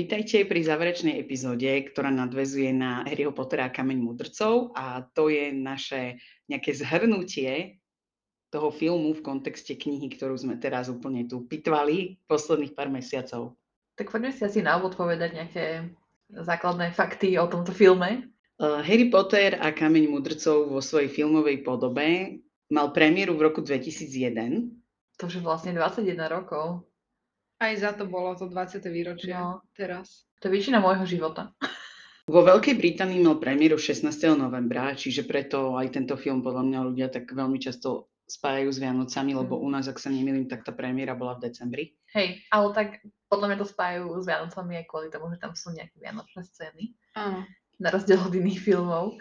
Vítajte pri záverečnej epizóde, ktorá nadvezuje na Harryho Pottera a Kameň mudrcov a to je naše nejaké zhrnutie toho filmu v kontexte knihy, ktorú sme teraz úplne tu pitvali posledných pár mesiacov. Tak poďme si asi na úvod povedať nejaké základné fakty o tomto filme. Uh, Harry Potter a Kameň mudrcov vo svojej filmovej podobe mal premiéru v roku 2001. To už je vlastne 21 rokov. Aj za to bolo to 20. výročie No. teraz. To je väčšina môjho života. Vo Veľkej Británii mal premiéru 16. novembra, čiže preto aj tento film podľa mňa ľudia tak veľmi často spájajú s Vianocami, lebo u nás, ak sa nemýlim, tak tá premiéra bola v decembri. Hej, ale tak podľa mňa to spájajú s Vianocami aj kvôli tomu, že tam sú nejaké vianočné scény. Áno. Na rozdiel od iných filmov.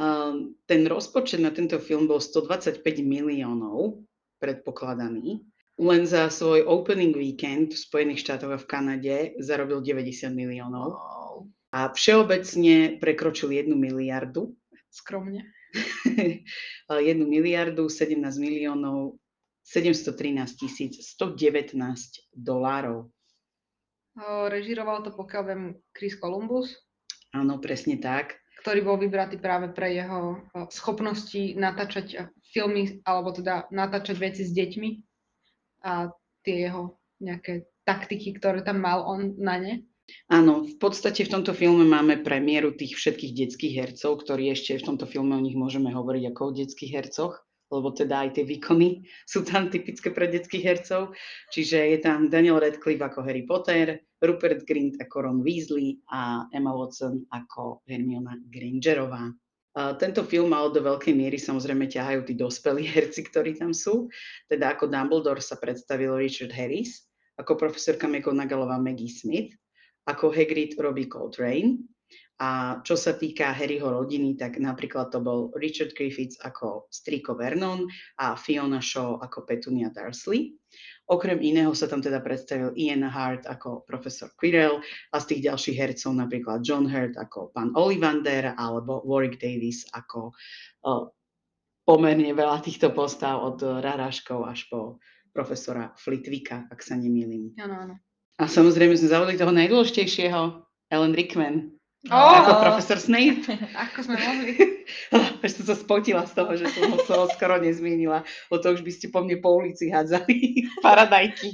Um, ten rozpočet na tento film bol 125 miliónov predpokladaný. Len za svoj opening weekend v Spojených štátoch a v Kanade zarobil 90 miliónov Wow. a všeobecne prekročil 1 miliardu. Skromne. 1 miliardu 17 miliónov 713 tisíc 119 dolárov. Režiroval to, pokiaľ viem, Chris Columbus, Áno, presne tak. ktorý bol vybratý práve pre jeho o, schopnosti natáčať o, filmy, alebo teda natáčať veci s deťmi a tie jeho nejaké taktiky, ktoré tam mal on na ne. Áno, v podstate v tomto filme máme premiéru tých všetkých detských hercov, ktorí ešte v tomto filme o nich môžeme hovoriť ako o detských hercoch, lebo teda aj tie výkony sú tam typické pre detských hercov. Čiže je tam Daniel Radcliffe ako Harry Potter, Rupert Grint ako Ron Weasley a Emma Watson ako Hermiona Grangerová. Tento film mal do veľkej miery samozrejme ťahajú tí dospelí herci, ktorí tam sú. Teda ako Dumbledore sa predstavil Richard Harris, ako profesorka McGonagallová Maggie Smith, ako Hagrid Robbie Coltrane. A čo sa týka Harryho rodiny, tak napríklad to bol Richard Griffiths ako strýko Vernon a Fiona Shaw ako Petunia Dursley. Okrem iného sa tam teda predstavil Ian Hart ako profesor Quirrell a z tých ďalších hercov napríklad John Hurt ako pán Ollivander alebo Warwick Davis ako o, pomerne veľa týchto postav od Raráškov až po profesora Flitwicka, ak sa nemýlim. Áno, áno. A samozrejme sme zavodli toho najdôležitejšieho, Ellen Rickman, Ó! ako profesor Snape. Ako sme mohli. Až som sa spotila z toho, že som ho toho skoro nezmienila. O to už by ste po mne po ulici hádzali paradajky.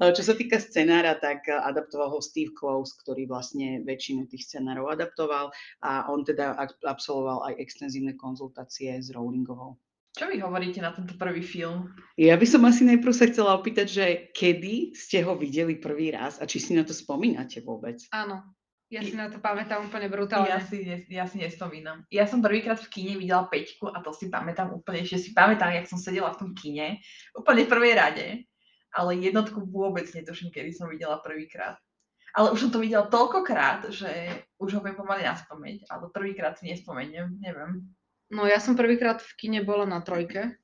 Čo sa týka scenára, tak adaptoval ho Steve Close, ktorý vlastne väčšinu tých scenárov adaptoval a on teda absolvoval aj extenzívne konzultácie s Rowlingovou. Čo vy hovoríte na tento prvý film? Ja by som asi najprv sa chcela opýtať, že kedy ste ho videli prvý raz a či si na to spomínate vôbec? Áno. Ja si na to pamätám úplne Ja brutálne. si, ne, ja si nespomínam. Ja som prvýkrát v kine videla Peťku a to si pamätám úplne, že si pamätám, jak som sedela v tom kine, úplne v prvej rade, ale jednotku vôbec netuším, kedy som videla prvýkrát. Ale už som to videla toľkokrát, že už ho viem pomaly na spameť, ale prvýkrát si nespomeniem, neviem. No ja som prvýkrát v kine bola na trojke.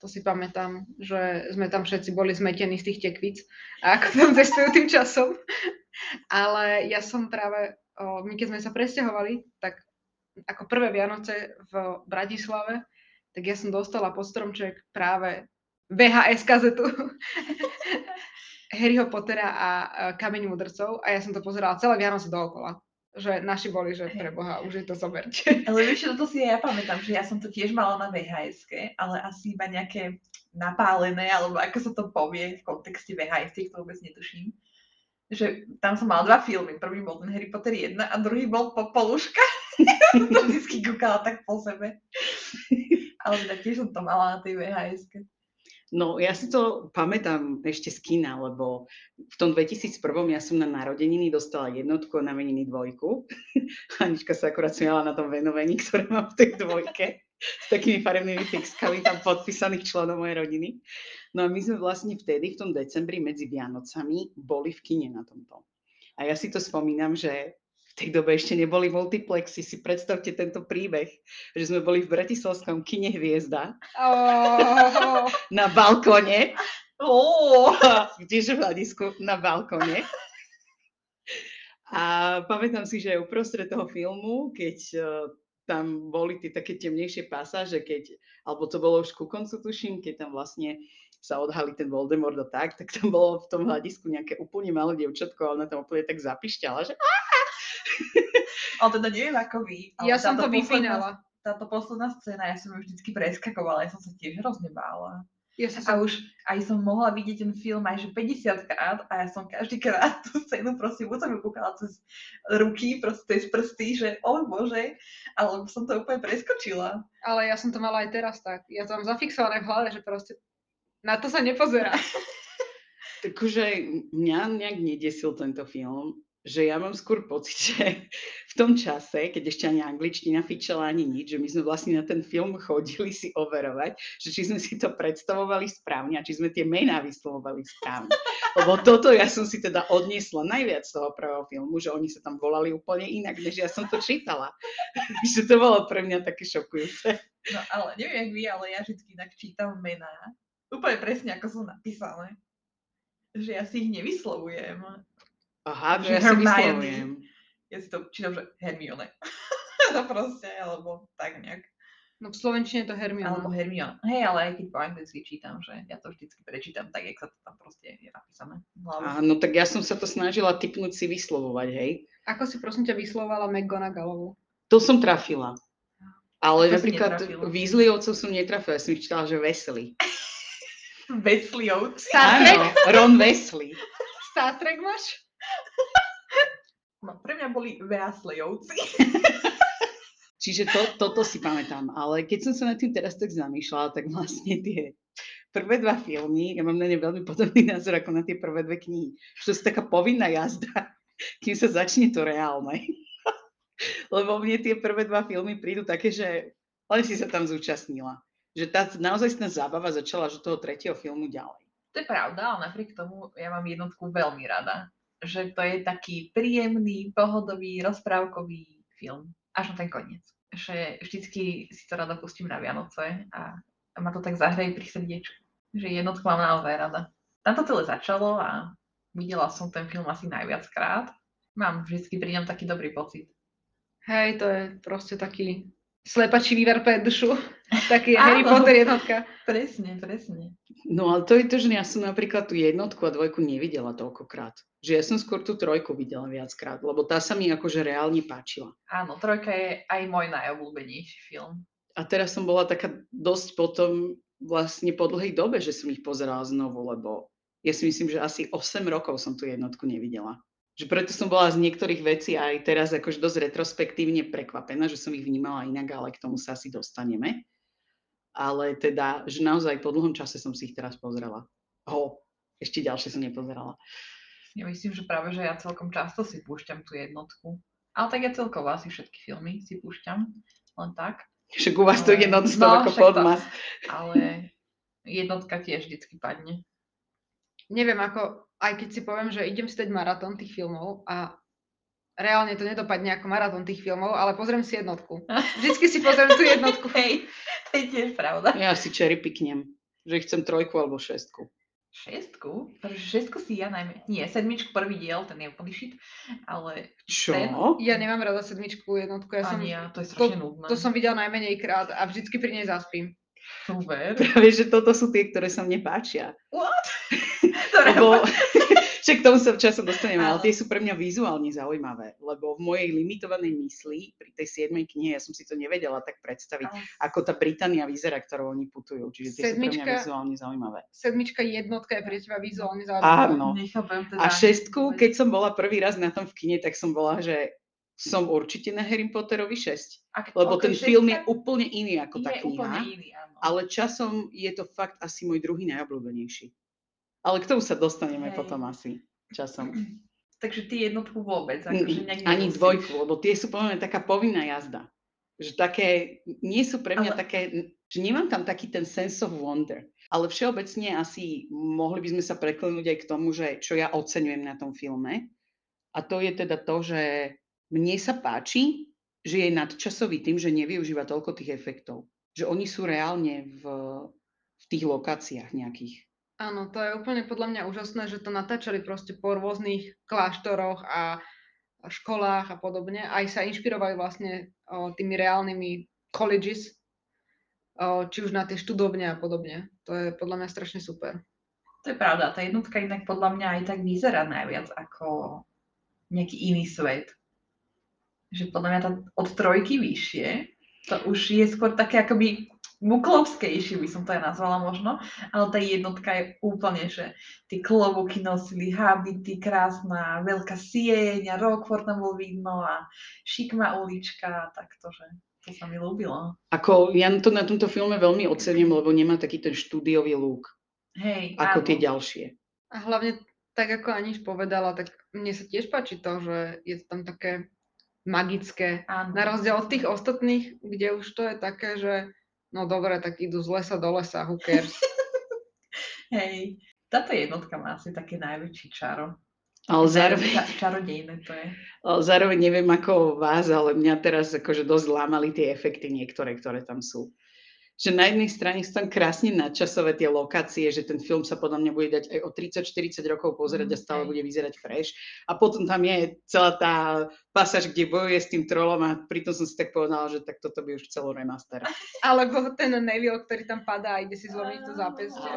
To si pamätám, že sme tam všetci boli zmetení z tých tekvíc ako tam cestujú tým časom. Ale ja som práve, my keď sme sa presťahovali, tak ako prvé Vianoce v Bratislave, tak ja som dostala pod stromček práve VHS kazetu Harryho Pottera a Kameň mudrcov a ja som to pozerala celé Vianoce dookola. Že naši boli, že pre Boha, už je to zoberte. Ale vieš, toto si ja pamätám, že ja som to tiež mala na vhs ale asi iba nejaké napálené, alebo ako sa to povie v kontexte vhs to vôbec netuším. Že tam som mala dva filmy. Prvý bol ten Harry Potter 1 a druhý bol Popoluška. to vždycky kúkala tak po sebe. ale teda tiež som to mala na tej vhs No, ja si to pamätám ešte z kina, lebo v tom 2001 ja som na narodeniny dostala jednotku a na meniny dvojku. Anička sa akurát smiala na tom venovení, ktoré mám v tej dvojke. S takými farebnými fixkami tam podpísaných členov mojej rodiny. No a my sme vlastne vtedy, v tom decembri medzi Vianocami, boli v kine na tomto. A ja si to spomínam, že tej dobe ešte neboli multiplexy. Si predstavte tento príbeh, že sme boli v Bratislavskom kine Hviezda Oh, na balkone, Ó, kdeže v hľadisku na balkone. A pamätám si, že uprostred toho filmu, keď eh, tam boli tie také temnejšie pasáže, keď, alebo to bolo už ku koncu, tuším, keď tam vlastne sa odhalí ten Voldemort a tak, tak tam bolo v tom hľadisku nejaké úplne malé dievčatko a ona tam úplne tak zapišťala, že ale teda neviem ako vy. ale ja som to vypínala. Táto posledná scéna, ja som ju vždycky preskakovala, ja som sa tiež hrozne bála. Ja som A už aj som mohla vidieť ten film aj že 50 krát a ja som každý krát tú scénu proste buď som ju kúkala cez ruky, proste cez prsty, že o bože, alebo som to úplne preskočila. Ale ja som to mala aj teraz tak. Ja to mám zafixované v hlave, že proste na to sa nepozerá. Takže mňa nejak nedesil tento film, že ja mám skôr pocit, že v tom čase, keď ešte ani angličtina fičala ani nič, že my sme vlastne na ten film chodili si overovať, že či sme si to predstavovali správne a či sme tie mená vyslovovali správne. Lebo toto ja som si teda odniesla najviac z toho prvého filmu, že oni sa tam volali úplne inak, než ja som to čítala. že to bolo pre mňa také šokujúce. No ale neviem jak vy, ale ja vždy inak čítam mená. Úplne presne ako sú napísané. Že ja si ich nevyslovujem. Aha, že Že ja Hermione. Ja si to čítam, že Hermione. to proste, alebo tak nejak. No v Slovenčine je to Alebo Hermiona. Hermione. Hej, ale aj keď po anglicky čítam, že ja to vždycky prečítam tak, jak sa to tam proste je napísané. Áno, tak ja som sa to snažila typnúť si vyslovovať, hej. Ako si prosím ťa vyslovala McGonagallovú? To som trafila. Ale To napríklad. Weasleyovcov som netrafila, ja som ich čítala, že Wesley. Wesleyovci. Áno, Ron Wesley. Star Trek máš? No, pre mňa boli Weasleyovci. Čiže to, toto si pamätám. Ale keď som sa nad tým teraz tak zamýšľala, tak vlastne tie prvé dva filmy, ja mám na ne veľmi podobný názor ako na tie prvé dve knihy. Že to je taká povinná jazda, kým sa začne to reálne. Lebo mne tie prvé dva filmy prídu také, že len si sa tam zúčastnila. Že tá naozaj tá zábava začala až od toho tretieho filmu ďalej. To je pravda, ale napriek tomu ja mám jednotku veľmi rada. Že to je taký príjemný, pohodový, rozprávkový film. Až na ten koniec. Že vždycky si to rada pustím na Vianoce a, a ma to tak zahreje pri srdiečku. Že jednotku mám naozaj rada. Tam to celé začalo a videla som ten film asi najviac krát. Mám vždycky pri ňom taký dobrý pocit. Hej, to je proste taký slepačí vývar pre dušu. Taký Áno. Harry Potter jednotka. Presne, presne. No ale to je to, že ja som napríklad tú jednotku a dvojku nevidela toľkokrát. Že ja som skôr tú trojku videla viackrát, lebo tá sa mi akože reálne páčila. Áno, Trojka je aj môj najobľúbenejší film. A teraz som bola taká dosť potom vlastne po dlhej dobe, že som ich pozerala znovu, lebo ja si myslím, že asi 8 rokov som tú jednotku nevidela. Že preto som bola z niektorých vecí aj teraz akože dosť retrospektívne prekvapená, že som ich vnímala inak, ale k tomu sa asi dostaneme. Ale teda, že naozaj po dlhom čase som si ich teraz pozrela. Ho, ešte ďalšie som nepozerala. Ja myslím, že práve, že ja celkom často si púšťam tú jednotku. Ale tak ja celkovo asi všetky filmy si púšťam, len tak. Však u vás to ide non-stop no, ako podmas. Ale jednotka tiež vždycky padne. Neviem, ako, aj keď si poviem, že idem si dať maratón tých filmov a reálne to nedopadne ako maratón tých filmov, ale pozriem si jednotku. Vždycky si pozriem tú jednotku. Hej, to je tiež pravda. Ja si cherry piknem, že chcem trojku alebo šestku. Šestku? Takže šestku si ja najmä... Nie, sedmičku prvý diel, ten je úplný shit, ale Čo? Ten? Ja nemám rada sedmičku, jednotku. Ja som, ani ja, to je strašne nudné. to som videla najmenej krát a vždycky pri nej zaspím. Super. Práve, že toto sú tie, ktoré sa mne páčia. What? Ktoré Lebo, však k tomu sa časom dostaneme, ale tie sú pre mňa vizuálne zaujímavé, lebo v mojej limitovanej mysli pri tej siedmej knihe ja som si to nevedela tak predstaviť, Ale ako tá Británia vyzerá, ktorou oni putujú. Čiže tie sú pre mňa Sedmička- vizuálne zaujímavé. Sedmička jednotka je pre teba vizuálne zaujímavá. Áno. Nechápem teda. A šestku, keď som bola prvý raz na tom v kine, tak som bola, že som určite na Harry Potterovi 6, Ak, lebo ok, ten film je úplne iný ako tá kniha. iný, áno. ale časom je to fakt asi môj druhý najobľúbenejší. Ale k tomu sa dostaneme Hej. potom asi časom. Takže ty jednotku vôbec, akože Ani nemusíš. dvojku, lebo tie sú podľa mňa taká povinná jazda. Že také, nie sú pre mňa Ale- také, že nemám tam taký ten sense of wonder. Ale všeobecne asi mohli by sme sa preklenúť aj k tomu, že čo ja oceňujem na tom filme. A to je teda to, že mne sa páči, že je nadčasový tým, že nevyužíva toľko tých efektov. Že oni sú reálne v, v tých lokáciách nejakých. Áno, to je úplne podľa mňa úžasné, že to natáčali proste po rôznych kláštoroch a školách a podobne. Aj sa inšpirovali vlastne o, tými reálnymi colleges, o, či už na tie študovne a podobne. To je podľa mňa strašne super. To je pravda, tá jednotka inak podľa mňa aj tak vyzerá najviac ako nejaký iný svet. Že podľa mňa tá od trojky vyššie, to už je skôr také akoby buklovskejšie by som to aj nazvala možno, ale tá jednotka je úplne, že tie klobúky nosili, habity, krásna, veľká sieň a Rockford tam bol vidno a šikma ulička, tak to, že to sa mi ľúbilo. Ako, ja to na tomto filme veľmi ocením, lebo nemá taký ten štúdiový look, Hej, ako áno. tie ďalšie. A hlavne, tak ako Aniš povedala, tak mne sa tiež páči to, že je to tam také magické. Áno. Na rozdiel od tých ostatných, kde už to je také, že no dobre, tak idú z lesa do lesa, who cares. Hej, táto jednotka má asi také najväčší čaro. Ale zároveň, Ča- Čarodejné to je. ale zároveň neviem ako vás, ale mňa teraz akože dosť lámali tie efekty niektoré, ktoré tam sú. Že na jednej strane sú tam krásne nadčasové tie lokácie, že ten film sa podľa mňa bude dať aj o 30-40 rokov pozerať a Mm, stále bude vyzerať fresh. A potom tam je celá tá pasáž, kde bojuje s tým trolom a pritom som si tak povedala, že tak toto by už chcelo remaster. Alebo ten Neville, ktorý tam padá a ide si zlomiť to zápestie.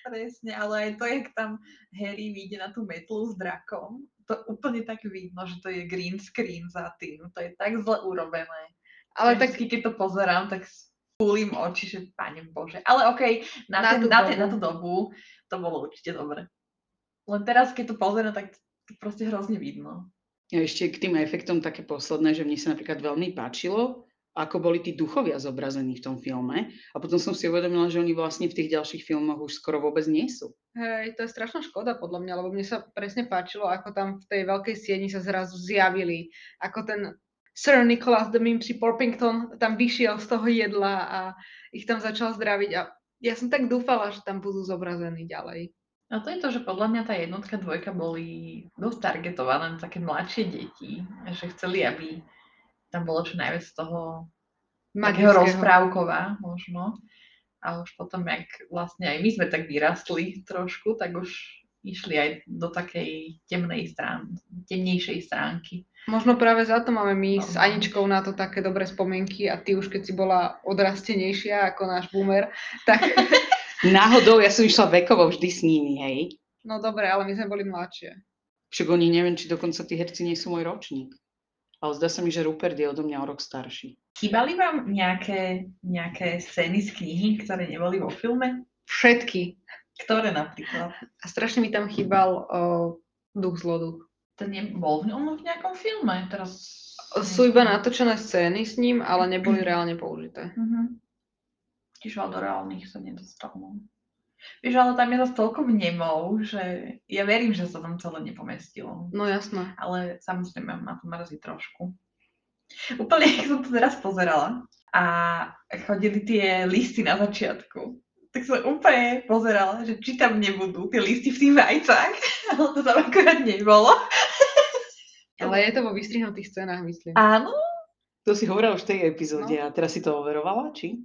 Presne, ale aj to, jak tam Harry vyjde na tú metlu s drakom, to úplne tak vidno, že to je green screen za tým. To je tak zle urobené. Ale tak keď to pozerám, tak spúlim oči, že pane Bože. Ale okej, na, Na ten, tú na, ten, na tú dobu to bolo určite dobre. Len teraz, keď to pozerám, tak to proste hrozne vidno. A ešte k tým efektom také posledné, že mne sa napríklad veľmi páčilo, ako boli tí duchovia zobrazení v tom filme. A potom som si uvedomila, že oni vlastne v tých ďalších filmoch už skoro vôbec nie sú. Hej, to je strašná škoda podľa mňa, lebo mne sa presne páčilo, ako tam v tej veľkej sieni sa zrazu zjavili, ako ten Sir Nicholas de Mimsy Porpington tam vyšiel z toho jedla a ich tam začal zdraviť a ja som tak dúfala, že tam budú zobrazení ďalej. A to je to, že podľa mňa tá jednotka, dvojka boli dosť targetované na také mladšie deti, že chceli, aby tam bolo čo najviac z toho takého rozprávková možno. A už potom, jak vlastne aj my sme tak vyrastli trošku, tak už išli aj do takej temnej strán, temnejšej stránky. Možno práve za to máme my s No. Aničkou na to také dobré spomienky a ty už keď si bola odrastenejšia ako náš boomer, tak Náhodou ja som išla vekovo vždy s nimi, hej. no dobre, ale my sme boli mladšie. Však oni neviem, či dokonca tí herci nie sú môj ročník. Ale zdá sa mi, že Rupert je odo mňa o rok starší. Chýbali vám nejaké, nejaké scény z knihy, ktoré neboli vo filme? Všetky. Ktoré napríklad? A strašne mi tam chýbal o, duch zloduch. To nebol v ňom v nejakom filme. Teraz... Sú iba natočené scény s ním, ale neboli reálne použité. Mhm. Tiež ale do reálnych sa nedostal. Vieš, ale tam je zase toľko vnemov, že ja verím, že sa tam celé nepomestilo. No jasné. Ale samozrejme ma to mrzí trošku. Úplne, keď som to teraz pozerala a chodili tie listy na začiatku, tak som úplne pozerala, že či tam nebudú tie listy v tých vajcach, ale to tam akorát nebolo. Ale je to vo vystrihnutých scénách, myslím. Áno, To si hovorila už v tej epizóde a teraz si to overovala, či?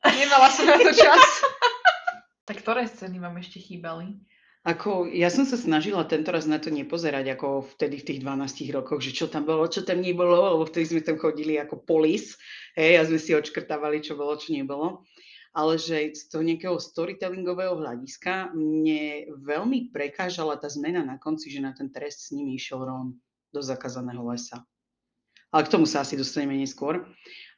Nemala som na to čas. tak ktoré scény vám ešte chýbali? Ako, ja som sa snažila tento raz na to nepozerať ako vtedy v tých 12 rokoch, že čo tam bolo, čo tam nebolo, lebo vtedy sme tam chodili ako polis, hej, a sme si odškrtávali, čo bolo, čo nebolo. Ale že z toho nejakého storytellingového hľadiska mne veľmi prekážala tá zmena na konci, že na ten trest s nimi išiel Ron do zakázaného lesa. Ale k tomu sa asi dostaneme neskôr.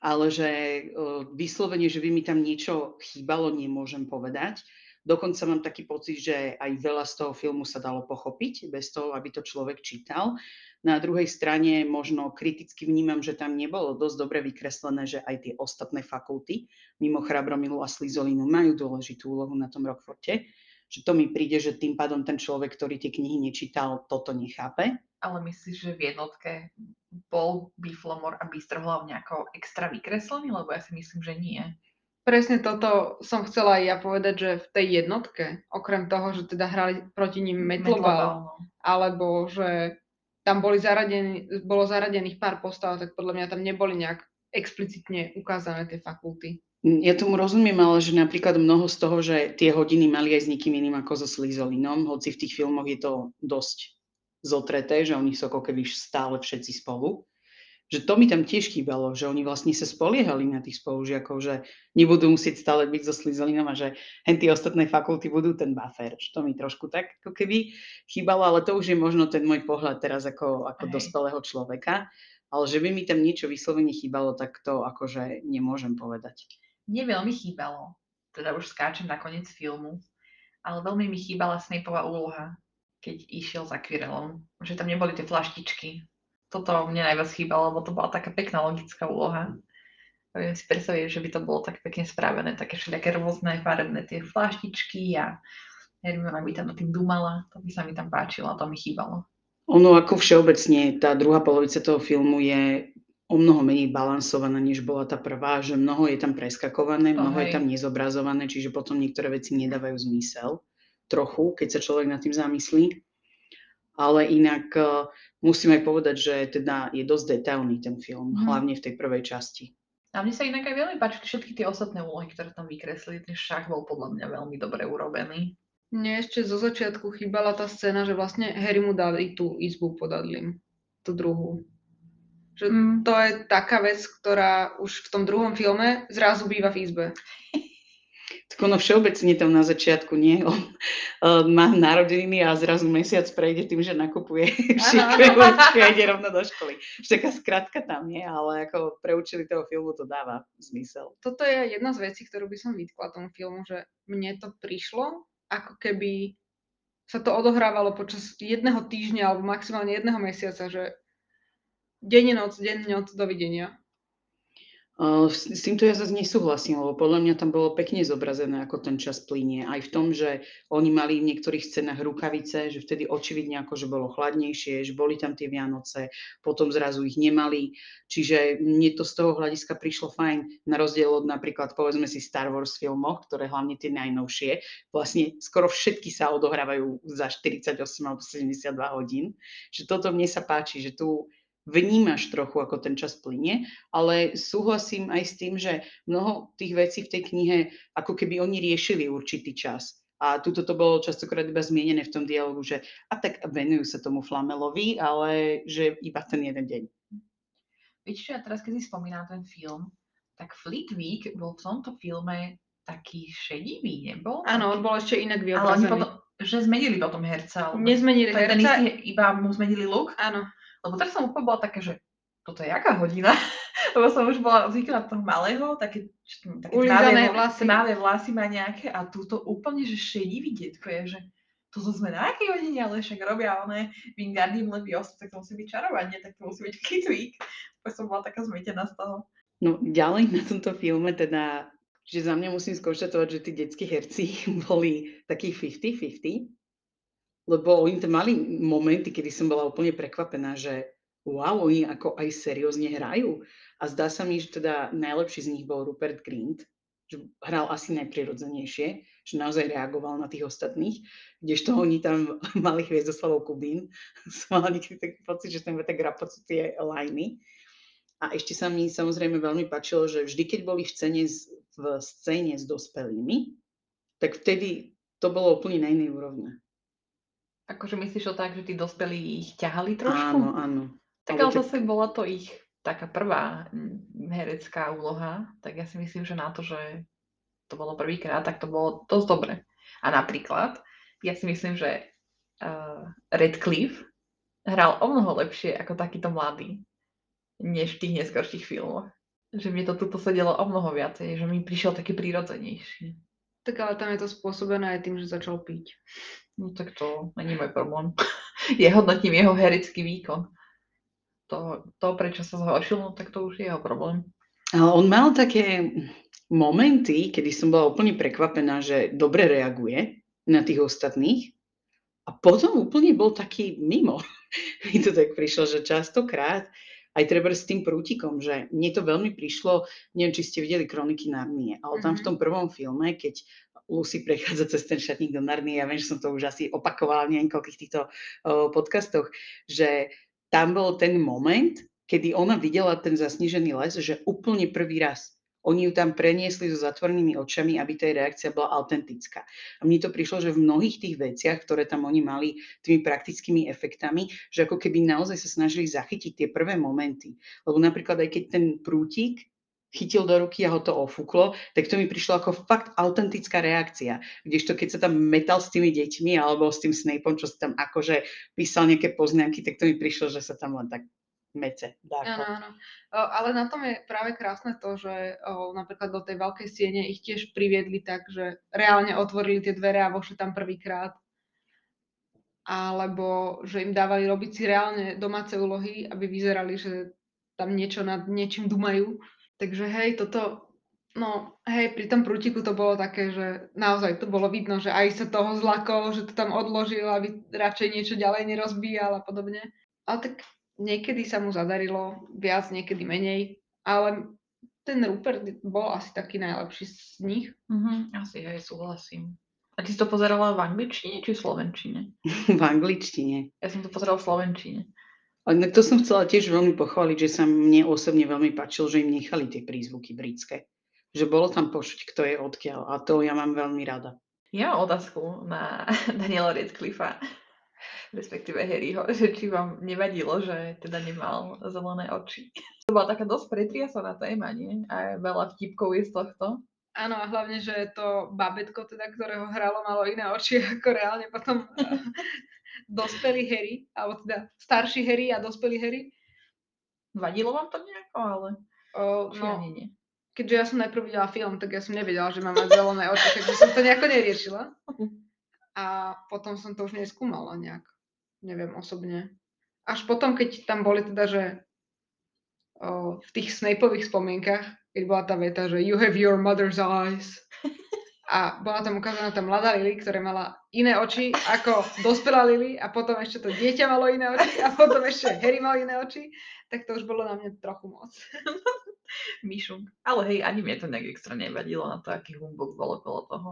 Ale že uh, vyslovene, že by mi tam niečo chýbalo, nemôžem povedať. Dokonca mám taký pocit, že aj veľa z toho filmu sa dalo pochopiť, bez toho, aby to človek čítal. Na druhej strane možno kriticky vnímam, že tam nebolo dosť dobre vykreslené, že aj tie ostatné fakulty, mimo Chrabromilu a Slizolinu, majú dôležitú úlohu na tom Rockforte. Že to mi príde, že tým pádom ten človek, ktorý tie knihy nečítal, toto nechápe. Ale myslíš, že v jednotke bol Biflomor a Bystrohlav nejako extra vykreslený? Lebo ja si myslím, že nie. Presne toto som chcela aj ja povedať, že v tej jednotke, okrem toho, že teda hrali proti ním Metloval, no. alebo že tam boli zaradení, bolo zaradených pár postav, tak podľa mňa tam neboli nejak explicitne ukázané tie fakulty. Ja tomu rozumiem, ale že napríklad mnoho z toho, že tie hodiny mali aj s nikým iným ako so Slizolinom, hoci v tých filmoch je to dosť zotreté, že oni sú ako keby stále všetci spolu. Že to mi tam tiež chýbalo, že oni vlastne sa spoliehali na tých spolužiakov, že nebudú musieť stále byť so Slizolinom a že hen tie ostatné fakulty budú ten buffer. Že to mi trošku tak ako keby chýbalo, ale to už je možno ten môj pohľad teraz ako, ako dospelého človeka. Ale že by mi tam niečo vyslovene chýbalo, tak to akože nemôžem povedať mne veľmi chýbalo, teda už skáčem na koniec filmu, ale veľmi mi chýbala Snapeová úloha, keď išiel za Quirrellom, že tam neboli tie flaštičky. Toto mne najviac chýbalo, lebo to bola taká pekná logická úloha. Viem si predstaviť, že by to bolo tak pekne spravené, také všelijaké rôzne farebné tie flaštičky a Hermiona by tam na tým dumala, to by sa mi tam páčilo a to mi chýbalo. Ono ako všeobecne, tá druhá polovica toho filmu je o mnoho menej balansovaná, než bola tá prvá, že mnoho je tam preskakované, mnoho oh, je tam nezobrazované, čiže potom niektoré veci nedávajú zmysel trochu, keď sa človek nad tým zamyslí. Ale inak uh, musím aj povedať, že teda je dosť detailný ten film, hmm. hlavne v tej prvej časti. A mne sa inak aj veľmi páči všetky tie ostatné úlohy, ktoré tam vykreslili. Ten šach bol podľa mňa veľmi dobre urobený. Mne ešte zo začiatku chýbala tá scéna, že vlastne Harry mu dali tú izbu pod Adlim, tú druhú. Že mm. to je taká vec, ktorá už v tom druhom filme zrazu býva v izbe. Tak ono všeobecne tam na začiatku nie. On uh, má narodeniny a zrazu mesiac prejde tým, že nakupuje všetko a ide rovno do školy. Už taká skratka tam nie, ale ako pre účely toho filmu to dáva zmysel. Toto je jedna z vecí, ktorú by som vytkla tomu filmu, že mne to prišlo, ako keby sa to odohrávalo počas jedného týždňa alebo maximálne jedného mesiaca, že deň noc, deň noc, dovidenia. S, týmto ja zase nesúhlasím, lebo podľa mňa tam bolo pekne zobrazené, ako ten čas plinie. Aj v tom, že oni mali v niektorých scénach rukavice, že vtedy očividne ako, že bolo chladnejšie, že boli tam tie Vianoce, potom zrazu ich nemali. Čiže mne to z toho hľadiska prišlo fajn, na rozdiel od napríklad, povedzme si, Star Wars filmoch, ktoré hlavne tie najnovšie, vlastne skoro všetky sa odohrávajú za 48 alebo 72 hodín. Že toto mne sa páči, že tu vnímaš trochu, ako ten čas plinie, ale súhlasím aj s tým, že mnoho tých vecí v tej knihe, ako keby oni riešili určitý čas. A tuto to bolo častokrát iba zmienené v tom dialogu, že a tak venujú sa tomu Flamelovi, ale že iba ten jeden deň. Viete čo, ja teraz keď si spomínam ten film, tak Flitwick bol v tomto filme taký šedivý, nebol? Áno, on bol ešte inak vyobrazený. Ale potom, že zmenili potom herca. Nezmenili herca. Ten istý, iba mu zmenili look? Áno. Lebo teraz som úplne bola také, že toto je jaká hodina? Lebo som už bola zvyknutá toho malého, také, také tmavé vlasy. tmavé vlasy má nejaké a túto úplne, že šedivý detko je, že toto sme na akej hodine, ale však robia oné Wingardium Leviosa, tak to musí byť čarovanie, tak to musí byť Flitwick. Potom som bola taká zmetená z toho. No ďalej na tomto filme teda, že za mňa musím skonštatovať, že tí detskí herci boli takí 50-50 lebo oni tam mali momenty, kedy som bola úplne prekvapená, že wow, oni ako aj seriózne hrajú. A zdá sa mi, že teda najlepší z nich bol Rupert Grint, že hral asi najprirodzenejšie, že naozaj reagoval na tých ostatných, kdežto oni tam mali Hviezdoslavov Kubín. Som mala niekedy taký pocit, že tam tak rapocú tie lajny. A ešte sa mi samozrejme veľmi páčilo, že vždy, keď boli v scéne, v scéne s dospelými, tak vtedy to bolo úplne na inej úrovne. Akože myslíš to tak, že tí dospelí ich ťahali trošku? Áno, áno. Tak ale zase bola to ich taká prvá herecká úloha, tak ja si myslím, že na to, že to bolo prvýkrát, tak to bolo dosť dobre. A napríklad, ja si myslím, že uh, Redcliffe hral o mnoho lepšie ako takýto mladý, než v tých neskorších filmoch. Že mi to tuto sedelo o mnoho viacej, že mi prišiel taký prírodzenejší. Tak ale tam je to spôsobené aj tým, že začal piť. No tak to není môj problém. Je hodnotím jeho herecký výkon. To, to, prečo sa zhoršil, no tak to už je jeho problém. Ale on mal také momenty, kedy som bola úplne prekvapená, že dobre reaguje na tých ostatných a potom úplne bol taký mimo. Mi to tak prišlo, že častokrát aj treba s tým prútikom, že mne to veľmi prišlo, neviem, či ste videli Kroniky Narnie, ale tam v mhm. tom prvom filme, keď Lucy prechádza cez ten šatník do Narnie, ja viem, že som to už asi opakovala v niekoľkých týchto uh, podcastoch, že tam bol ten moment, kedy ona videla ten zasnežený les, že úplne prvý raz. Oni ju tam preniesli so zatvorenými očami, aby tá reakcia bola autentická. A mne to prišlo, že v mnohých tých veciach, ktoré tam oni mali tými praktickými efektami, že ako keby naozaj sa snažili zachytiť tie prvé momenty. Lebo napríklad aj keď ten prútik chytil do ruky a ho to ofúklo, tak to mi prišlo ako fakt autentická reakcia. Kdežto keď sa tam metal s tými deťmi alebo s tým Snapeom, čo sa tam akože písal nejaké poznámky, tak to mi prišlo, že sa tam len tak mece. Áno, áno. Ale na tom je práve krásne to, že o, napríklad do tej veľkej siene ich tiež priviedli tak, že reálne otvorili tie dvere a vošli tam prvýkrát. Alebo že im dávali robiť si reálne domáce úlohy, aby vyzerali, že tam niečo nad niečím dumajú. Takže hej, toto, no hej, pri tom prútiku to bolo také, že naozaj to bolo vidno, že aj sa toho zlakol, že to tam odložil, aby radšej niečo ďalej nerozbíjal a podobne. Ale tak niekedy sa mu zadarilo viac, niekedy menej, ale ten Rupert bol asi taký najlepší z nich. Mm-hmm, asi aj súhlasím. A ty si to pozerala v angličtine či v slovenčine? v angličtine. Ja som to pozerala v slovenčine. Ale to som chcela tiež veľmi pochváliť, že sa mne osobne veľmi páčilo, že im nechali tie prízvuky britské. Že bolo tam počuť, kto je odkiaľ. A to ja mám veľmi rada. Ja mám otázku na Daniela Radcliffa, respektíve Harryho, že či vám nevadilo, že teda nemal zelené oči. To bola taká dosť pretriasaná téma, nie? A veľa vtipkov je z tohto. Áno, a hlavne, že to babetko, teda, ktorého hralo, malo iné oči ako reálne potom dospelý Harry, alebo teda starší Harry a dospelý Harry. Vadilo vám to nejako, ale o, no, ani nie. Keďže ja som najprv videla film, tak ja som nevedela, že mám mať zelené oči, takže som to nejako neriešila. A potom som to už neskúmala nejak, neviem, osobne. Až potom, keď tam boli teda, že o, v tých Snapeových spomienkach, keď bola tá veta, že you have your mother's eyes, a bola tam ukázaná tá mladá Lily, ktorá mala iné oči ako dospelá Lily a potom ešte to dieťa malo iné oči a potom ešte Harry mal iné oči, tak to už bolo na mňa trochu moc. Myšunk. Ale hej, ani mne to nejak extra nevadilo na to, aký humbug bol okolo toho.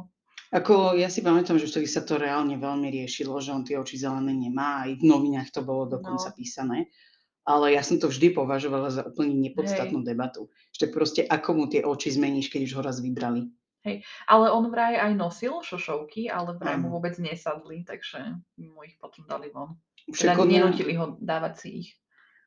Ako ja si pamätám, že vtedy sa to reálne veľmi riešilo, že on tie oči zelené nemá, aj v novinách to bolo dokonca no. písané. Ale ja som to vždy považovala za úplne nepodstatnú Hej. debatu. Že proste ako mu tie oči zmeníš, keď už ho raz vybrali. Hej, ale on vraj aj nosil šošovky, ale vraj mu vôbec nesadli, takže mu ich potom dali von. Však teda nenutili ho dávať si ich.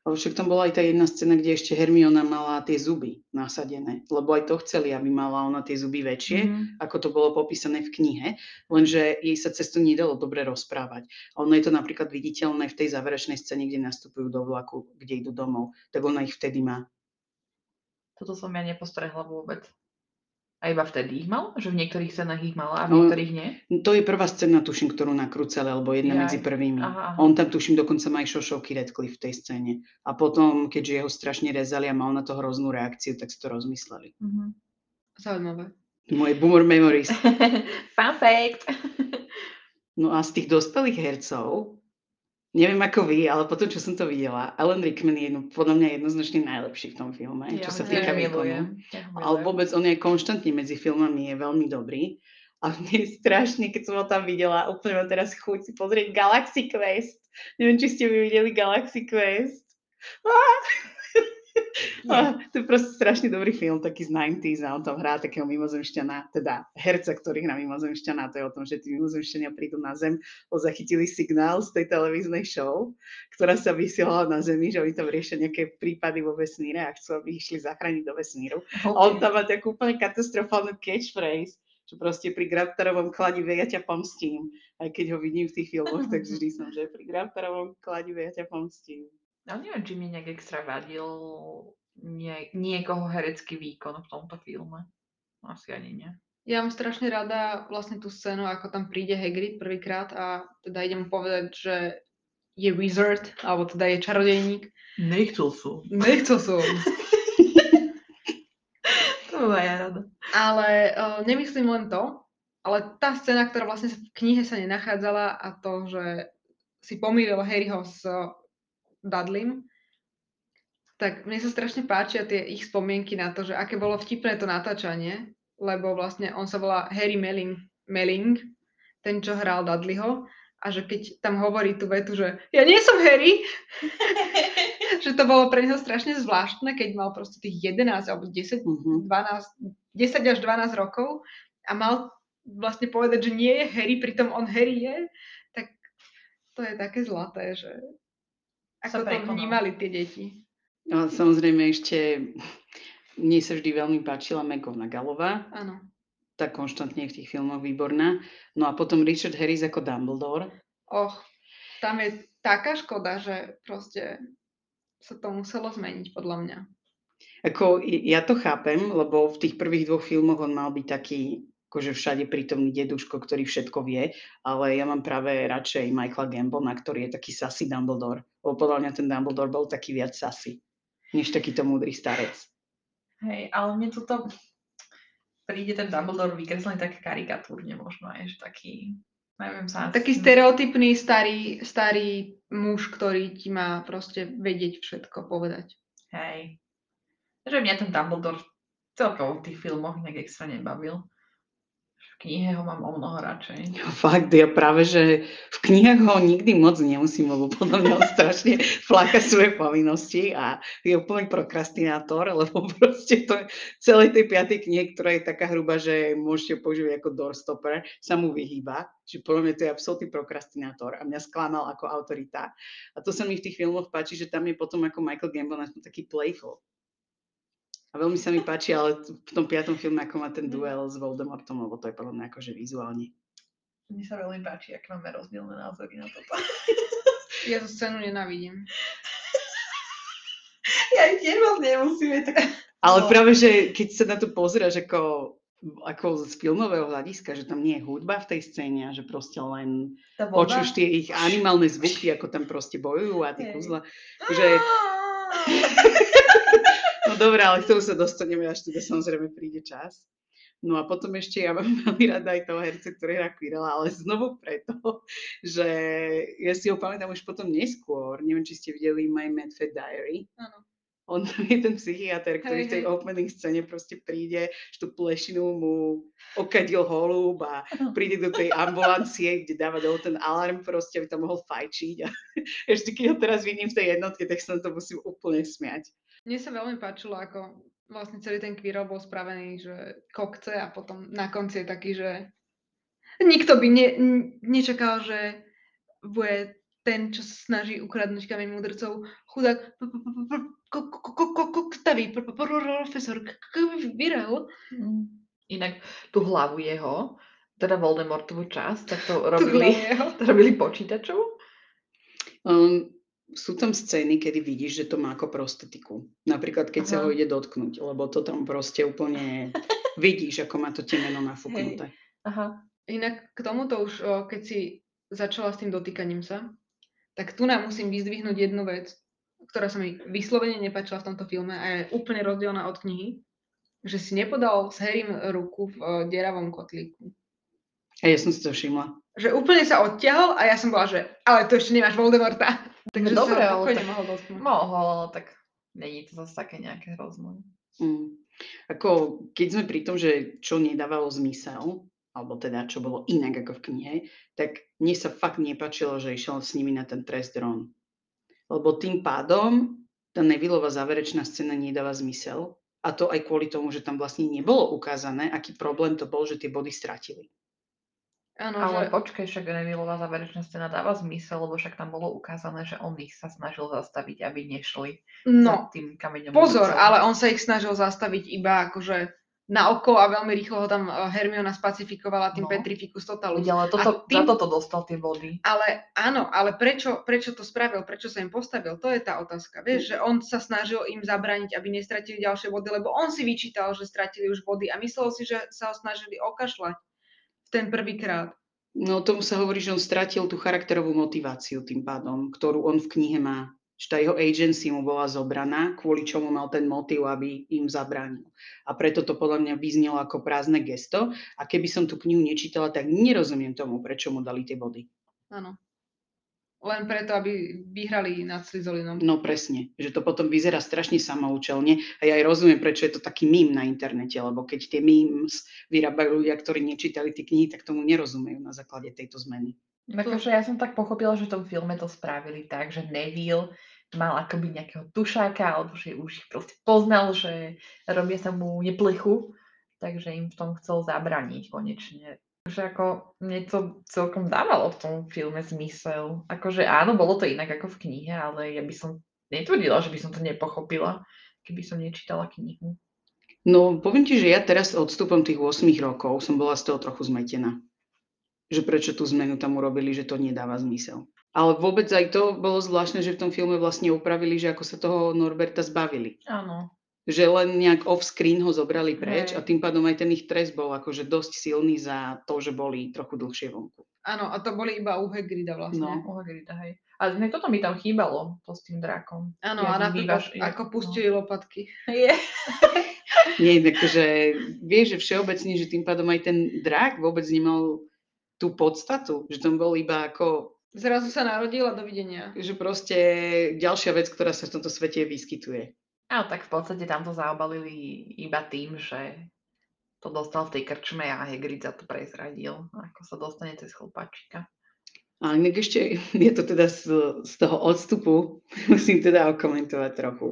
Ale však tam bola aj tá jedna scéna, kde ešte Hermiona mala tie zuby nasadené, lebo aj to chceli, aby mala ona tie zuby väčšie, mm-hmm. ako to bolo popísané v knihe, lenže jej sa cestu nedalo dobre rozprávať. A ono je to napríklad viditeľné v tej záverečnej scéne, kde nastupujú do vlaku, kde idú domov, tak ona ich vtedy má. Toto som ja nepostrehla vôbec. A iba vtedy ich mal? Že v niektorých scénach ich mala a v no, niektorých nie? To je prvá scéna, tuším, ktorú nakrúcali, alebo jedna Jaj. medzi prvými. Aha, aha. On tam, tuším, dokonca má aj šošovky Redcliffe v tej scéne. A potom, keďže jeho strašne rezali a mal na to hroznú reakciu, tak si to rozmysleli. Mm-hmm. Zaujímavé. Moje boomer memories. Fun fact. no a z tých dospelých hercov, Neviem ako vy, ale potom, čo som to videla, Alan Rickman je jedno, podľa mňa jednoznačne najlepší v tom filme, ja čo sa týka výkonu. Ale vôbec on je konštantne medzi filmami, je veľmi dobrý. A mne je strašne, keď som ho tam videla, úplne mám teraz chuť si pozrieť Galaxy Quest. Neviem, či ste vy videli Galaxy Quest. Ah! Yeah. to je proste strašne dobrý film, taký z 90s a on tam hrá takého mimozemšťana, teda herca, ktorý hrá mimozemšťana, to je o tom, že tí mimozemšťania prídu na zem, ho zachytili signál z tej televíznej show, ktorá sa vysielala na Zemi, že oni tam riešia nejaké prípady vo vesmíre a chcú, aby išli zachrániť do vesmíru. Okay. A on tam má takú úplne katastrofálnu catchphrase, že proste pri Graftarovom kladive ja ťa pomstím. Aj keď ho vidím v tých filmoch, tak vždy som, že pri Graftarovom kladive ja ťa pomstím. Ja neviem, či mi nejak extra vadil nie, niekoho herecký výkon v tomto filme. Asi ani nie. Ja mám strašne rada vlastne tú scénu, ako tam príde Hagrid prvýkrát a teda idem povedať, že je wizard, alebo teda je čarodejník. Nechcel som. Nechcel som. to má ja rada. Ale uh, nemyslím len to, ale tá scéna, ktorá vlastne v knihe sa nenachádzala a to, že si pomýlil Harryho s Dudleym, tak mne sa strašne páčia tie ich spomienky na to, že aké bolo vtipné to natáčanie, lebo vlastne on sa volá Harry Melling, Melling ten, čo hral Dudleyho, a že keď tam hovorí tú vetu, že ja nie som Harry, že to bolo pre neho strašne zvláštne, keď mal proste tých 11 alebo 10, Mhm. 12, 10 až 12 rokov a mal vlastne povedať, že nie je Harry, pritom on Harry je, tak to je také zlaté, že ako to vnímali tie deti. A samozrejme ešte mne sa vždy veľmi páčila McGonagallová, Áno. tá konštantne v tých filmoch výborná. No a potom Richard Harris ako Dumbledore. Och, tam je taká škoda, že proste sa to muselo zmeniť podľa mňa. Ako, ja to chápem, lebo v tých prvých dvoch filmoch on mal byť taký akože všade prítomný deduško, ktorý všetko vie, ale ja mám práve radšej Michaela Gambona, ktorý je taký sassy Dumbledore. Lebo podľa mňa ten Dumbledore bol taký viac sassy, než takýto múdry starec. Hej, ale mne toto príde ten Dumbledore vykreslený tak karikatúrne možno aj, že taký, neviem sa... Taký stereotypný starý, starý muž, ktorý ti má proste vedieť všetko povedať. Hej. Že mňa ten Dumbledore celkovo v tých filmoch nejak extra nebavil. V knihe ho mám o mnoho radšej. Fakt, ja práve, že v knihách ho nikdy moc nemusím, lebo podľa mňa strašne fláka svoje povinnosti a je úplný prokrastinátor, lebo proste to celej tej piatej knihe, ktorá je taká hruba, že môžete používať ako doorstopper, sa mu vyhýba. Že podľa mňa to je absolútny prokrastinátor a mňa sklamal ako autorita. A to sa mi v tých filmoch páči, že tam je potom ako Michael Gambon taký playful. A veľmi sa mi páči, ale v tom piatom filme, ako má ten duel s Voldemortom, lebo to je podľa mňa akože vizuálne Mne sa veľmi páči, aké máme rozdielne názory na toto. Ja tú scénu nenávidím. Ja ich tiež moc nemusíme, tak... Ale No. práve, že keď sa na to pozrieš ako, ako z filmového hľadiska, že tam nie je hudba v tej scéne a že proste len počuješ tie ich animálne zvuky, ako tam proste bojujú a tie kuzla. Že, dobré, ale k tomu sa dostaneme, až teda samozrejme príde čas. No a potom ešte ja mám veľmi rada aj toho herca, ktorý hrá Quirrella, ale znovu preto, že ja si ho pamätám už potom neskôr. Neviem, či ste videli My Mad Fat Diary. Áno. On tam je ten psychiatr, ktorý Hej, v tej hej. opening scéne proste príde, že tú plešinu mu okadil holub a príde do tej ambulancie, kde dáva dole ten alarm proste, aby tam mohol fajčiť. A ešte keď ho teraz vidím v tej jednotke, tak sa to musím úplne smiať. Mne sa veľmi páčilo, ako vlastne celý ten Quirrell bol spravený, že kokce a potom na konci je taký, že nikto by ne, nečakal, že bude ten, čo sa snaží ukradnúť kameň mudrcov, chudák koktavý pr- pr- pr- profesor Quirrell. Mm. Inak tú hlavu jeho, teda Voldemortovú časť, tak to robili, to robili počítačov. Um, sú tam scény, kedy vidíš, že to má ako prostetiku. Napríklad, keď sa Aha. ho ide dotknúť, lebo to tam proste úplne vidíš, ako má to temeno nafúknuté. Aha. Inak k tomuto už, keď si začala s tým dotýkaním sa, tak tu nám musím vyzdvihnúť jednu vec, ktorá sa mi vyslovene nepáčila v tomto filme a je úplne rozdielna od knihy, že si nepodal s Harrym ruku v deravom kotlíku. A ja som si to všimla. Že úplne sa odťahol a ja som bola, že ale to ešte nemáš Voldemorta. Takže Dobre, ale tak- mohol dotknúť. Mohol, ale tak není to zase také nejaké hrozné. Mm. Ako, keď sme pri tom, že čo nedávalo zmysel, alebo teda čo bolo inak ako v knihe, tak mne sa fakt nepačilo, že išiel s nimi na ten trest dron. Lebo tým pádom tá Nevilleová záverečná scéna nedáva zmysel. A to aj kvôli tomu, že tam vlastne nebolo ukázané, aký problém to bol, že tie body stratili. Áno, Ale že... počkaj, však Nevilleová záverečná scéna dáva zmysel, lebo však tam bolo ukázané, že on ich sa snažil zastaviť, aby nešli No, za tým kameňom. pozor, mudrcov. ale on sa ich snažil zastaviť iba akože na oko a veľmi rýchlo ho tam eh, Hermiona spacifikovala tým No. Petrificus Totalus. Ale toto, A tým- za toto dostal tie body. Ale áno, ale prečo, prečo to spravil, prečo sa im postavil, to je tá otázka. Vieš, že on sa snažil im zabrániť, aby nestratili ďalšie body, lebo on si vyčítal, že stratili už body a myslel si, že sa ho snažili okašľať ten prvýkrát. No tomu sa hovorí, že on stratil tú charakterovú motiváciu tým pádom, ktorú on v knihe má. Že tá jeho agency mu bola zobraná, kvôli čomu mal ten motiv, aby im zabránil. A preto to podľa mňa vyznelo ako prázdne gesto. A keby som tú knihu nečítala, tak nerozumiem tomu, prečo mu dali tie body. Áno. Len preto, aby vyhrali nad Slizolinom. No presne, že to potom vyzerá strašne samoučelne a ja aj rozumiem, prečo je to taký mím na internete, lebo keď tie memes vyrábajú ľudia, ktorí nečítali tie knihy, tak tomu nerozumejú na základe tejto zmeny. Takže ja som tak pochopila, že v tom filme to spravili tak, že Neville mal akoby nejakého tušáka, alebo že už ich proste poznal, že robia sa mu neplechu, takže im v tom chcel zabraniť konečne. Takže ako mne to celkom dávalo v tom filme zmysel. Akože áno, bolo to inak ako v knihe, ale ja by som netvrdila, že by som to nepochopila, keby som nečítala knihu. No, poviem ti, že ja teraz odstupom tých 8 rokov som bola z toho trochu zmetená. Že prečo tú zmenu tam urobili, že to nedáva zmysel. Ale vôbec aj to bolo zvláštne, že v tom filme vlastne upravili, že ako sa toho Norberta zbavili. Áno. Že len nejak off-screen ho zobrali preč a tým pádom aj ten ich trest bol akože dosť silný za to, že boli trochu dlhšie vonku. Áno, a to boli iba u Hagrida vlastne. No. U Hagrida, hej. A mne toto mi tam chýbalo, to s tým drakom. Áno, Jak a napríklad bývaš- ako no. pustili lopatky. Je. Nie, takže vieš, že všeobecne, že tým pádom aj ten drak vôbec nemal tú podstatu, že tam bol iba ako, Zrazu sa narodil a dovidenia. že proste ďalšia vec, ktorá sa v tomto svete vyskytuje. Áno, tak v podstate tam to zaobalili iba tým, že to dostal v tej krčme a Hagrid za to prezradil, ako sa dostane cez chlpačika. A inak ešte je to teda z, z toho odstupu, musím teda okomentovať trochu,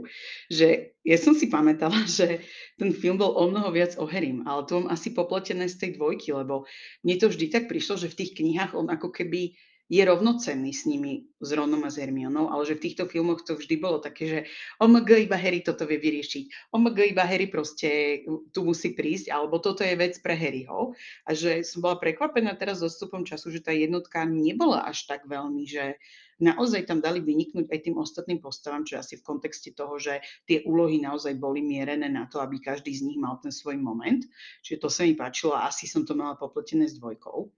že ja som si pamätala, že ten film bol o mnoho viac o Harrym, ale to mám asi popletené z tej dvojky, lebo mne to vždy tak prišlo, že v tých knihách on ako keby je rovnocenný s nimi, s Ronom a s Hermionou, ale že v týchto filmoch to vždy bolo také, že OMG iba Harry toto vie vyriešiť, OMG iba Harry proste tu musí prísť, alebo toto je vec pre Harryho. A že som bola prekvapená teraz s odstupom času, že tá jednotka nebola až tak veľmi, že naozaj tam dali vyniknúť aj tým ostatným postavám, čo asi v kontexte toho, že tie úlohy naozaj boli mierené na to, aby každý z nich mal ten svoj moment. Čiže to sa mi páčilo a asi som to mala popletené s dvojkou.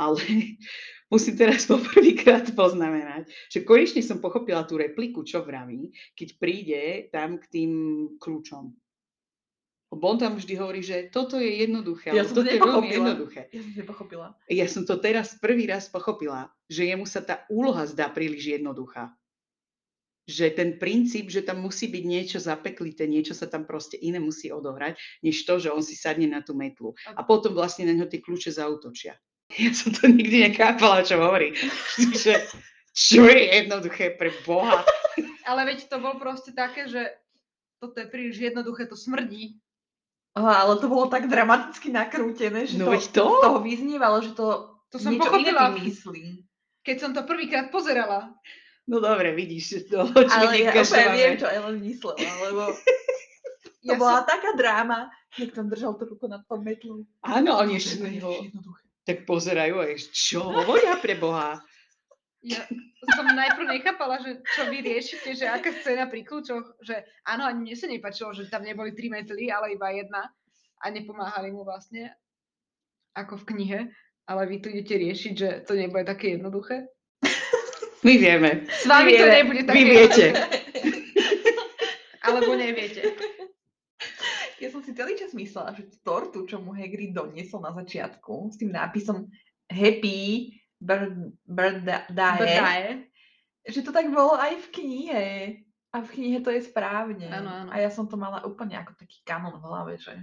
Ale musím teraz poprvýkrát poznamenať, že konečne som pochopila tú repliku, čo vraví, keď príde tam k tým kľúčom. Lebo on tam vždy hovorí, že toto je jednoduché, Ja som to toto je veľmi jednoduché. Ja som nepochopila. Ja som to teraz prvý raz pochopila, že jemu sa tá úloha zdá príliš jednoduchá. Že ten princíp, že tam musí byť niečo zapeklité, niečo sa tam proste iné musí odohrať, než to, že on si sadne na tú metlu. A potom vlastne na ňo tie kľúče zautočia. Ja som to nikdy nechápala, čo hovorí. Že, čo je jednoduché pre Boha? Ale veď to bol proste také, že toto je príliš jednoduché, to smrdí. Ale to bolo tak dramaticky nakrútené, že No to, veď to? z toho vyznívalo, že to, To som niečo iné pochopila. tým myslí. Keď som to prvýkrát pozerala. No dobre, vidíš, že to Ale ja úplne viem, čo Ellen myslela, lebo to Ja bola taká dráma, keď tam držal tú ruku nad tou metlou. Áno, oni ešte jednoduché. tak pozerajú a ešte, čo hovoria pre Boha? Ja som najprv nechápala, že čo vy riešite, že aká scéna pri kľúčoch, že áno, ani mne sa nepačilo, že tam neboli tri metly, ale iba jedna a nepomáhali mu vlastne, ako v knihe, ale vy tu idete riešiť, že to nebude také jednoduché. My vieme. S vami to vieme, nebude také vy viete. Alebo neviete. Ja som si celý čas myslela, že tortu, čo mu Hagrid doniesol na začiatku, s tým nápisom Happy Brdaje. že to tak bolo aj v knihe. A v knihe to je správne. Áno, áno. A ja som to mala úplne ako taký kanon v hlave, že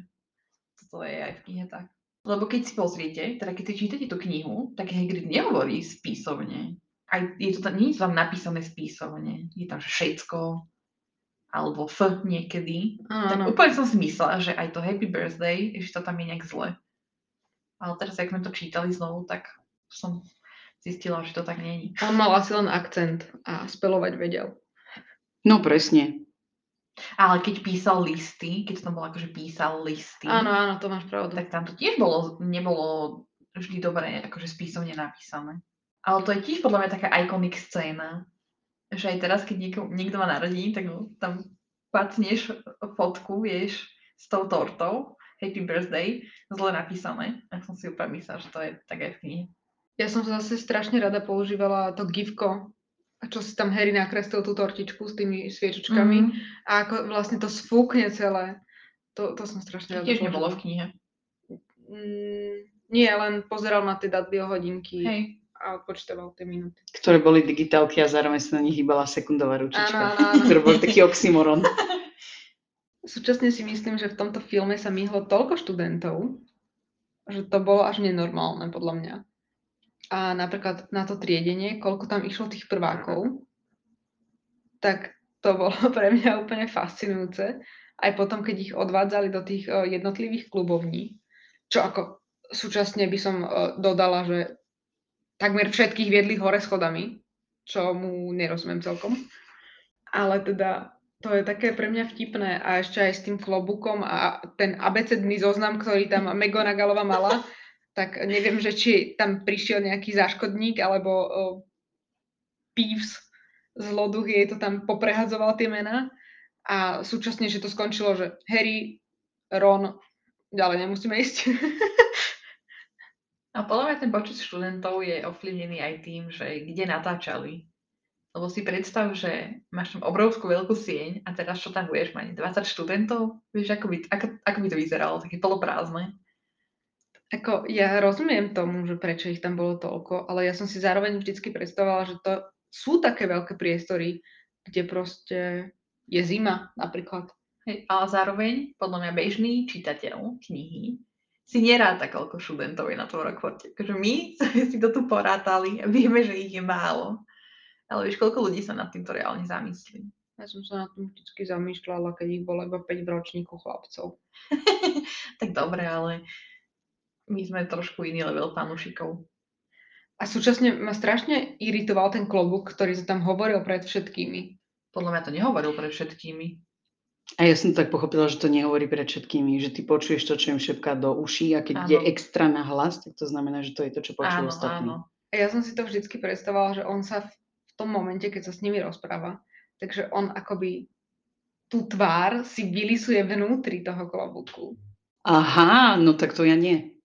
toto je aj v knihe tak. Lebo keď si pozriete, teda keď si čítate tú knihu, tak Hagrid nehovorí spísovne. Aj je to tam, nie je to tam napísané spísovne. Je tam všetko, alebo F niekedy. Tak Áno. úplne som si myslela, že aj to Happy Birthday, že to tam je nejak zle. Ale teraz, ak sme to čítali znovu, tak som zistila, že to tak není. On mal asi len akcent a spelovať vedel. No presne. Ale keď písal listy, keď som bola akože písal listy, Áno, áno, to máš pravdu. tak tam to tiež bolo, nebolo vždy dobre akože spísovne napísané. Ale to je tiež podľa mňa taká iconic scéna, že aj teraz, keď niekto, niekto má narodení, tak tam pacneš fotku, vieš, s tou tortou, happy birthday, zle napísané. Tak som si úplne myslela, že to je tak aj v knihe. Ja som zase strašne rada používala to gifko, a čo si tam Harry nakreslil tú tortičku s tými sviečočkami Mm, a ako vlastne to sfúkne celé. To, to som strašne rada tiež nebolo v knihe. Mm, nie, len pozeral na tie datlio hodinky Hej. a počítaval tie minúty. Ktoré boli digitálky a zároveň sa na nich hýbala sekundová ručička. Áno, áno, áno. Ktorý bol taký oxymoron. Súčasne si myslím, že v tomto filme sa myhlo toľko študentov, že to bolo až nenormálne podľa mňa. A napríklad na to triedenie, koľko tam išlo tých prvákov, tak to bolo pre mňa úplne fascinujúce. Aj potom, keď ich odvádzali do tých uh, jednotlivých klubovní, čo ako súčasne by som uh, dodala, že takmer všetkých viedli hore schodami, čo mu nerozumiem celkom. Ale teda to je také pre mňa vtipné a ešte aj s tým klobukom a ten abecedný zoznam, ktorý tam Megonagalova mala, tak neviem, že či tam prišiel nejaký záškodník alebo uh, Peeves z Loduch jej to tam poprehadzoval tie mená a súčasne, že to skončilo, že Harry, Ron, ďalej nemusíme ísť. A podľa mňa ten počet študentov je ovplyvnený aj tým, že kde natáčali. Lebo si predstav, že máš tam obrovskú veľkú sieň a teraz čo tam budeš mať? 20 študentov? Vieš, ako by, ako, ako by to vyzeralo? Také poloprázdne. Ako, ja rozumiem tomu, že prečo ich tam bolo toľko, ale ja som si zároveň vždycky predstavovala, že to sú také veľké priestory, kde proste je zima napríklad. Hej, ale zároveň, podľa mňa bežný čitateľ knihy si neráta, koľko študentov je na tom Rockforte. Takže my si to tu porátali a vieme, že ich je málo. Ale vieš, koľko ľudí sa nad týmto reálne zamyslí? Ja som sa nad tým vždy zamýšľala, keď ich bolo iba 5 v ročníku chlapcov. tak dobre, ale my sme trošku iný level fanúšikov. A súčasne ma strašne iritoval ten klobúk, ktorý sa tam hovoril pred všetkými. Podľa mňa to nehovoril pred všetkými. A ja som tak pochopila, že to nehovorí pred všetkými, že ty počuješ to, čo im šepká do uší a keď Áno. ide extra na hlas, tak to znamená, že to je to, čo počujú Áno, ostatní. áno. A ja som si to vždycky predstavovala, že on sa v v tom momente, keď sa s nimi rozpráva, takže on akoby tú tvár si vylisuje vnútri toho klobúku. Aha, no tak to ja nie.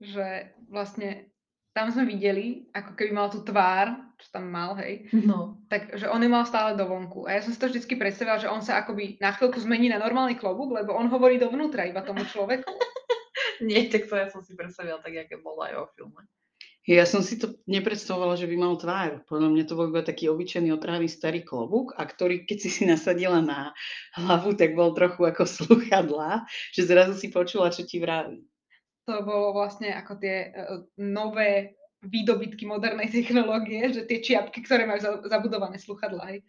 Že vlastne tam sme videli, ako keby mal tú tvár, čo tam mal, hej, No. takže on ju mal stále dovonku. A ja som si to vždycky predstavila, že on sa akoby na chvíľku zmení na normálny klobúk, lebo on hovorí dovnútra iba tomu človeku. Nie, tak to ja som si predstavila tak, aké bolo aj o filme. Ja som si to nepredstavovala, že by mal tvár. Podľa mňa to bol iba taký obyčajný otrhavý starý klobúk, a ktorý, keď si si nasadila na hlavu, tak bol trochu ako sluchadla, že zrazu si počula, čo ti vraví. To bolo vlastne ako tie uh, nové výdobytky modernej technológie, že tie čiapky, ktoré majú za- zabudované sluchadlá. Hej.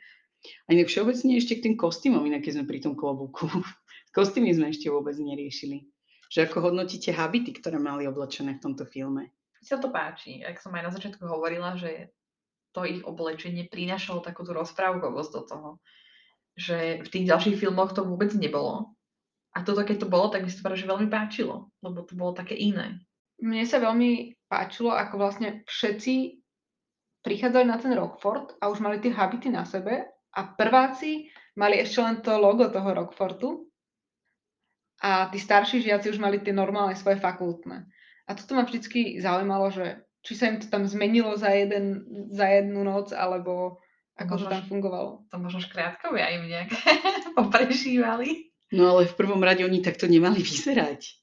A inak všeobecne ešte k tým kostýmom, inak keď sme pri tom klobúku. Kostýmy sme ešte vôbec neriešili. Že ako hodnotíte habity, ktoré mali oblečené v tomto filme? Mi sa to páči. Ak som aj na začiatku hovorila, že to ich oblečenie prinášalo takúto rozprávkovosť do toho. Že v tých ďalších filmoch to vôbec nebolo. A toto, keď to bolo, tak mi sa to že veľmi páčilo. Lebo to bolo také iné. Mne sa veľmi páčilo, ako vlastne všetci prichádzali na ten Rockford a už mali tie habity na sebe a prváci mali ešte len to logo toho Rockfortu a tí starší žiaci už mali tie normálne svoje fakultné. A toto ma vždycky zaujímalo, že či sa im to tam zmenilo za, jeden, za jednu noc, alebo ako to Možno, tam že- fungovalo. To možno škrátkovia im nejak poprežívali. No ale v prvom rade oni takto nemali vyzerať.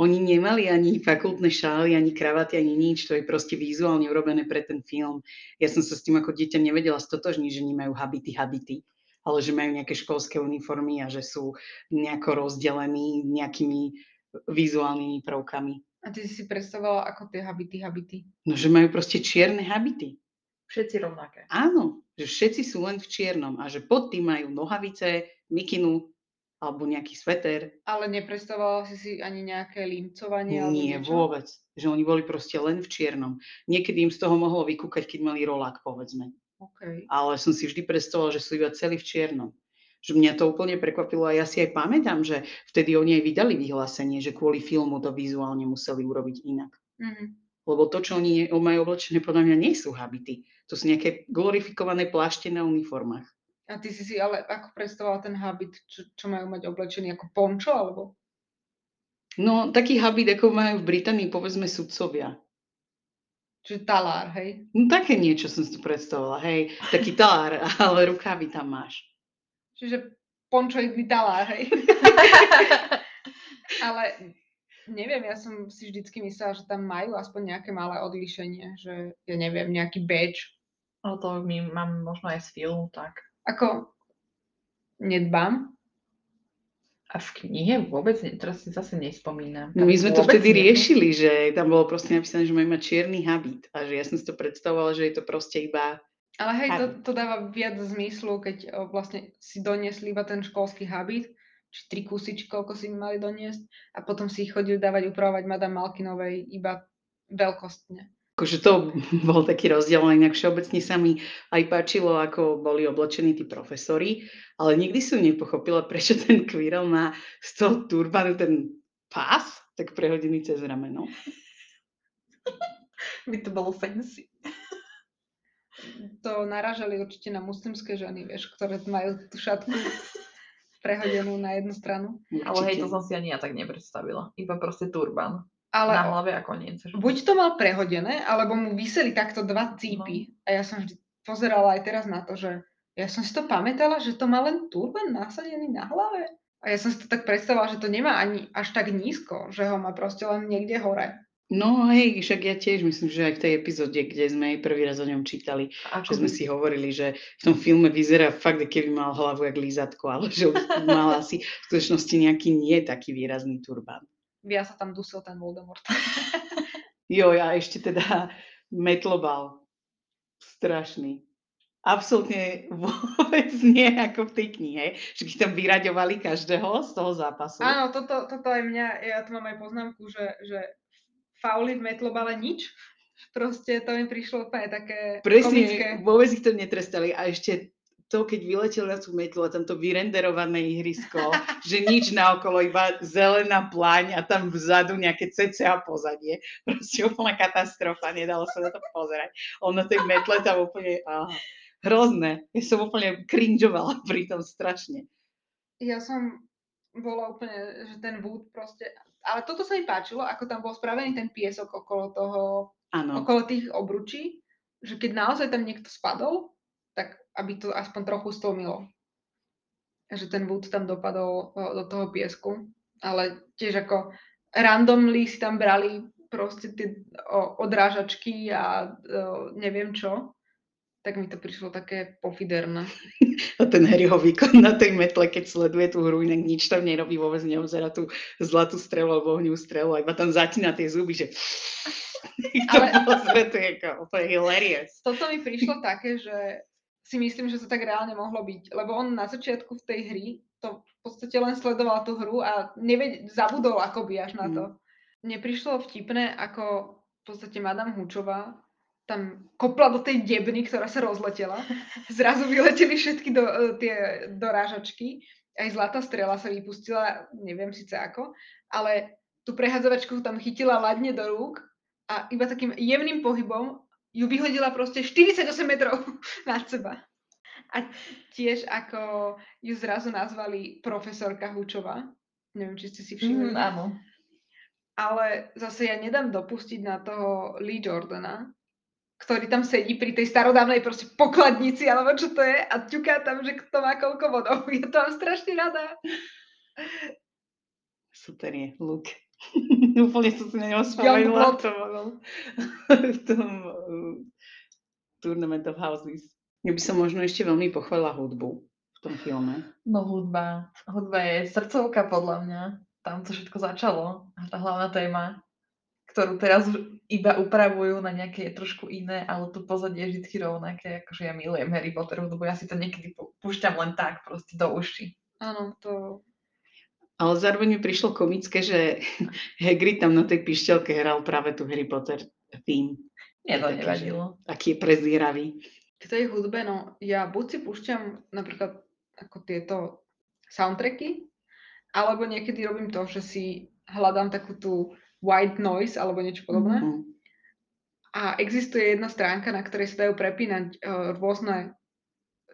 Oni nemali ani fakultné šály, ani kravaty, ani nič. To je proste vizuálne urobené pre ten film. Ja som sa s tým ako dieťa nevedela stotožniť, že nemajú habity, habity, ale že majú nejaké školské uniformy a že sú nejako rozdelení nejakými vizuálnymi prvkami. A ty si predstavovala, ako tie habity, habity. No, že majú proste čierne habity. Všetci rovnaké. Áno, že všetci sú len v čiernom a že pod tým majú nohavice, mikinu alebo nejaký sveter. Ale nepredstavovala si si ani nejaké límcovanie alebo Nie, niečo? vôbec. Že oni boli proste len v čiernom. Niekedy im z toho mohlo vykúkať, keď mali rolák, povedzme. Okay. Ale som si vždy predstavovala, že sú iba celí v čiernom. Že mňa to úplne prekvapilo a ja si aj pamätám, že vtedy oni aj vydali vyhlásenie, že kvôli filmu to vizuálne museli urobiť inak. Mhm. Lebo to, čo oni majú oblečené, podľa mňa nie sú habity. To sú nejaké glorifikované plášte na uniformách. A ty si si ale ako predstavovala ten habit, čo, čo majú mať oblečený ako pončo, alebo? No, taký habit, ako majú v Británii, povedzme, sudcovia. Čiže talár, hej? No také niečo som si tu predstavovala, hej, taký talár, ale rukávy tam máš. Čiže pončoidný talár, hej? ale neviem, ja som si vždycky myslela, že tam majú aspoň nejaké malé odlišenie, že ja neviem, nejaký badge. Ale to my máme možno aj z filmu, tak. Ako nedbám, A v knihe vôbec, teraz si zase nespomínam. No my sme to vtedy nie- riešili, že tam bolo proste napísané, že majú mať čierny habit a že ja som si to predstavovala, že je to proste iba Ale hej, to, to dáva viac zmyslu, keď o, vlastne si doniesli iba ten školský habit, či tri kusičky, koľko si mali doniesť, a potom si ich chodili dávať upravovať Madame Malkinovej iba veľkostne. Akože to bol taký rozdiel, ale inak všeobecne sa mi aj páčilo, ako boli oblečení tí profesori, ale nikdy som nepochopila, prečo ten Quirrell má z toho turbanu ten pás tak prehodený cez rameno. By to bolo fancy. To naražali určite na muslimské ženy, vieš, ktoré majú tú šatku prehodenú na jednu stranu. Ale hej, to Určite. som si ani ja tak nepredstavila. Iba proste turban. Ale Na hlave a koniec. buď to mal prehodené, alebo mu vyseli takto dva cípy. A ja som vždy pozerala aj teraz na to, že ja som si to pamätala, že to má len turban nasadený na hlave. A ja som si to tak predstavovala, že to nemá ani až tak nízko, že ho má proste len niekde hore. No hej, však ja tiež myslím, že aj v tej epizóde, kde sme aj prvý raz o ňom čítali, Ako že sme by- si hovorili, že v tom filme vyzerá fakt, keby mal hlavu jak lízatko, ale že mal asi v skutočnosti nejaký nie taký výrazný turbán. Ja sa tam dusil ten Voldemort. Jo, ja ešte teda metlobal. Strašný. Absolútne vôbec nie ako v tej knihe, že by tam vyraďovali každého z toho zápasu. Áno, toto, toto aj mňa, ja tu mám aj poznámku, že, že fauly v metlobale nič. Proste to mi prišlo úplne také komické. Presne, vôbec ich to netrestali. A ešte to, keď vyletel na tú metlu a tam to vyrenderované ihrisko, že nič naokolo, iba zelená pláň a tam vzadu nejaké cca pozadie. Proste úplná katastrofa, nedalo sa na to pozerať. On na tej metle tam úplne, aha, hrozné. Ja som úplne cringeovala pri tom strašne. Ja som bola úplne, že ten Wood proste... Ale toto sa mi páčilo, ako tam bol spravený ten piesok okolo toho, Áno, okolo tých obručí, že keď naozaj tam niekto spadol, tak aby to aspoň trochu stlmilo. Že ten Wood tam dopadol o, do toho piesku. Ale tiež ako randomly si tam brali proste tie odrážačky a o, neviem čo. Tak mi to prišlo také pofiderné. a ten Harryho výkon na tej metle, keď sleduje tú hru, inak nič tam nerobí, vôbec neobzera tú zlatú strelu alebo ohňovú strelu, a iba tam zatína tie zuby, že to Ale- bolo to je hilarious. Toto mi prišlo také, že si myslím, že to tak reálne mohlo byť. Lebo on na začiatku v tej hry to v podstate len sledoval tú hru a neved- zabudol akoby až na to. Mne prišlo vtipné, ako v podstate Madame Hučová tam kopla do tej debny, ktorá sa rozletela. Zrazu vyleteli všetky do, e, tie dorážačky. Aj zlatá strela sa vypustila, neviem síce ako, ale tú prehadzovačku tam chytila ladne do rúk a iba takým jemným pohybom ju vyhodila proste 48 metrov nad seba. A tiež ako ju zrazu nazvali profesorka Hučová. Neviem, či ste si všimli. Mm, áno. Ale zase ja nedám dopustiť na toho Lee Jordana, ktorý tam sedí pri tej starodávnej proste pokladnici, alebo čo to je, a ťuká tam, že kto má koľko vodov. Ja to mám strašne rada. Super je, Luke. Úplne som si na neho spomenula. To bolo v tom uh, Tournament of Houses. Ja by som možno ešte veľmi pochválila hudbu v tom filme. No hudba. Hudba je srdcovka podľa mňa. Tam to všetko začalo. A tá hlavná téma, ktorú teraz už iba upravujú na nejaké trošku iné, ale to pozadie je vždy rovnaké. Akože ja milujem Harry Potter hudbu, ja si to niekedy púšťam len tak, proste do uši. Áno, to... Ale zároveň mi prišlo komické, že Hagrid tam na tej pišťalke hral práve tu Harry Potter theme. Mne to Také, že- nevadilo. Aký je prezieravý. K tej hudbe, no, ja buď si púšťam napríklad ako tieto soundtracky, alebo niekedy robím to, že si hľadám takú tú white noise alebo niečo podobné. Mm. A existuje jedna stránka, na ktorej sa dajú prepínať uh, rôzne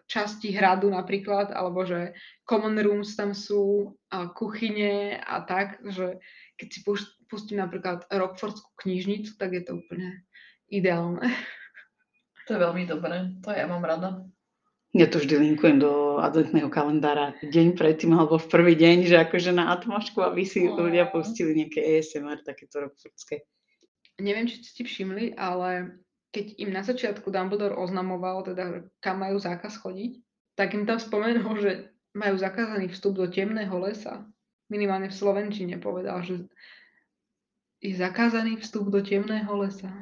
časti hradu napríklad, alebo že common rooms tam sú, a kuchyne a tak, že keď si pustím napríklad Rockfordskú knižnicu, tak je to úplne ideálne. To je veľmi dobré. To ja mám rada. Ja to vždy linkujem do adventného kalendára deň predtým alebo v prvý deň, že akože na atmošku, aby si No. ľudia pustili nejaké ASMR, takéto rockfordské. Neviem, či ste všimli, ale keď im na začiatku Dumbledore oznamoval, teda kam majú zákaz chodiť, tak im tam spomenul, že majú zakázaný vstup do temného lesa. Minimálne v Slovenčine povedal, že je zakázaný vstup do temného lesa.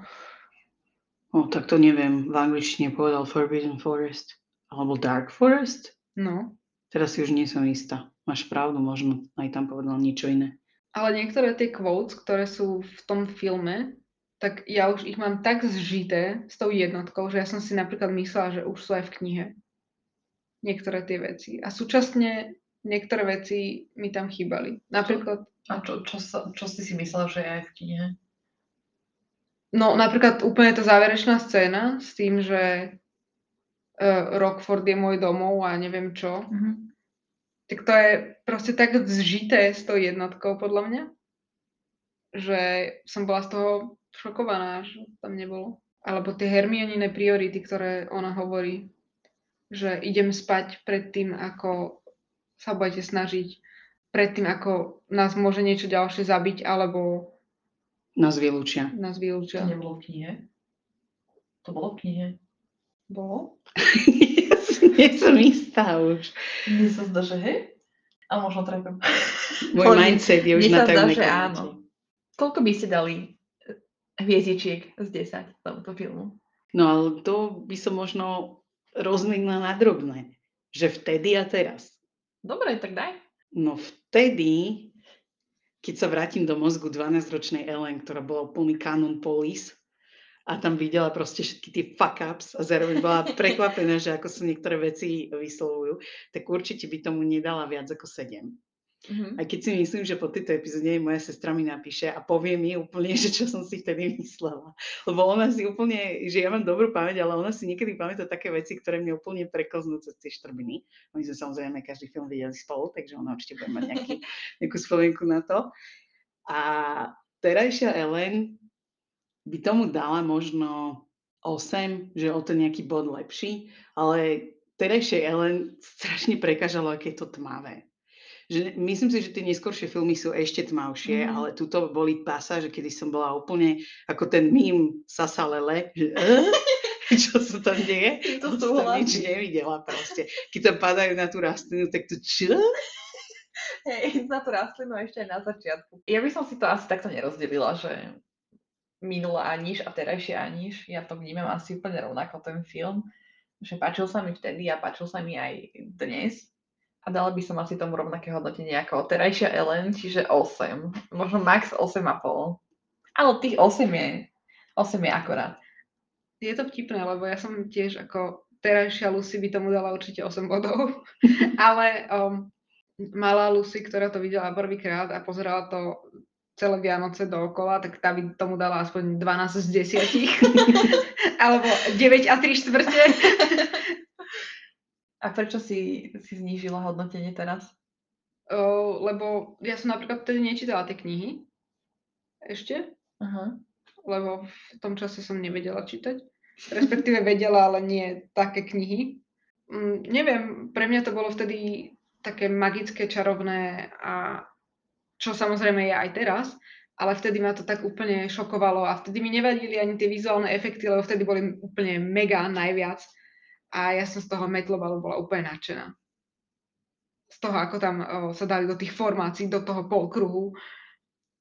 O, tak to neviem. V angličtine povedal Forbidden Forest. Alebo Dark Forest? No. Teraz si už nie som istá. Máš pravdu, možno aj tam povedal niečo iné. Ale niektoré tie quotes, ktoré sú v tom filme, tak ja už ich mám tak zžité s tou jednotkou, že ja som si napríklad myslela, že už sú aj v knihe. Niektoré tie veci. A súčasne niektoré veci mi tam chýbali. Napríklad, A čo, čo, sa, čo si si myslela, že je aj v knihe? no napríklad úplne tá záverečná scéna s tým, že uh, Rockford je môj domov a neviem čo. Mhm. Tak to je proste tak zžité s tou jednotkou podľa mňa, že som bola z toho šokovaná, že tam nebolo. Alebo tie Hermionine priority, ktoré ona hovorí, že idem spať pred tým, ako sa budete snažiť, pred tým, ako nás môže niečo ďalšie zabiť, alebo Nás vylúčia. nás To vylúčia. nebolo v knihe? To bolo v knihe. Bolo? nie som istá už. Mne sa zdá, že hej. A možno trepem. Môj mindset je už mne na sa zdá, tajomnej že komnate. áno. Koľko by ste dali hviezdičiek z 10 tomuto filmu? No ale to by som možno rozmenila na drobné. Že vtedy a teraz. Dobre, tak daj. No vtedy, keď sa vrátim do mozgu 12-ročnej Ellen, ktorá bola úplný kanon polis a tam videla proste všetky tie fuck ups a zároveň bola prekvapená, že ako sa niektoré veci vyslovujú, tak určite by tomu nedala viac ako 7. Mhm. Aj keď si myslím, že po tejto epizóde moja sestra mi napíše a povie mi úplne, že čo som si vtedy myslela. Lebo ona si úplne, že ja mám dobrú pamäť, ale ona si niekedy pamätá také veci, ktoré mne úplne preklznú cez tie štrbiny. My sme samozrejme každý film videli spolu, takže ona určite bude mať nejaký, nejakú spomienku na to. A terajšia Ellen by tomu dala možno 8, že o to nejaký bod lepší, ale terajšej Ellen strašne prekážalo, aké je to tmavé že myslím si, že tie neskôršie filmy sú ešte tmavšie, Mhm. ale tuto boli pasáže, kedy som bola úplne ako ten mím Sasa Lele, že "Eh? čo sa tam deje? To som nič súhlasím. nevidela proste. Keď tam padajú na tú rastlinu, tak to čo? Hej, na tú rastlinu ešte aj na začiatku. Ja by som si to asi takto nerozdelila, že minulá Aniš a terajšia Aniš, ja to vnímam asi úplne rovnako ten film, že páčil sa mi vtedy a páčil sa mi aj dnes. A dala by som asi tomu rovnaké hodnotenie ako terajšia Ellen, čiže 8. Možno max 8,5. Ale tých 8 je, 8 je akorát. Je to vtipné, lebo ja som tiež ako terajšia Lucy by tomu dala určite 8 bodov, ale um, malá Lucy, ktorá to videla prvýkrát a pozerala to celé Vianoce dookola, tak tá by tomu dala aspoň 12 z 10. Alebo 9 a 3 štvrte. A prečo si, si znížila hodnotenie teraz? O, lebo ja som napríklad vtedy nečítala tie knihy. Ešte. Aha. lebo v tom čase som nevedela čítať. Respektíve vedela, ale nie také knihy. Mm, neviem, pre mňa to bolo vtedy také magické, čarovné a čo samozrejme je aj teraz, ale vtedy ma to tak úplne šokovalo a vtedy mi nevadili ani tie vizuálne efekty, lebo vtedy boli úplne mega najviac a ja som z toho metlovalu bola úplne nadšená. Z toho, ako tam o, sa dali do tých formácií, do toho polkruhu,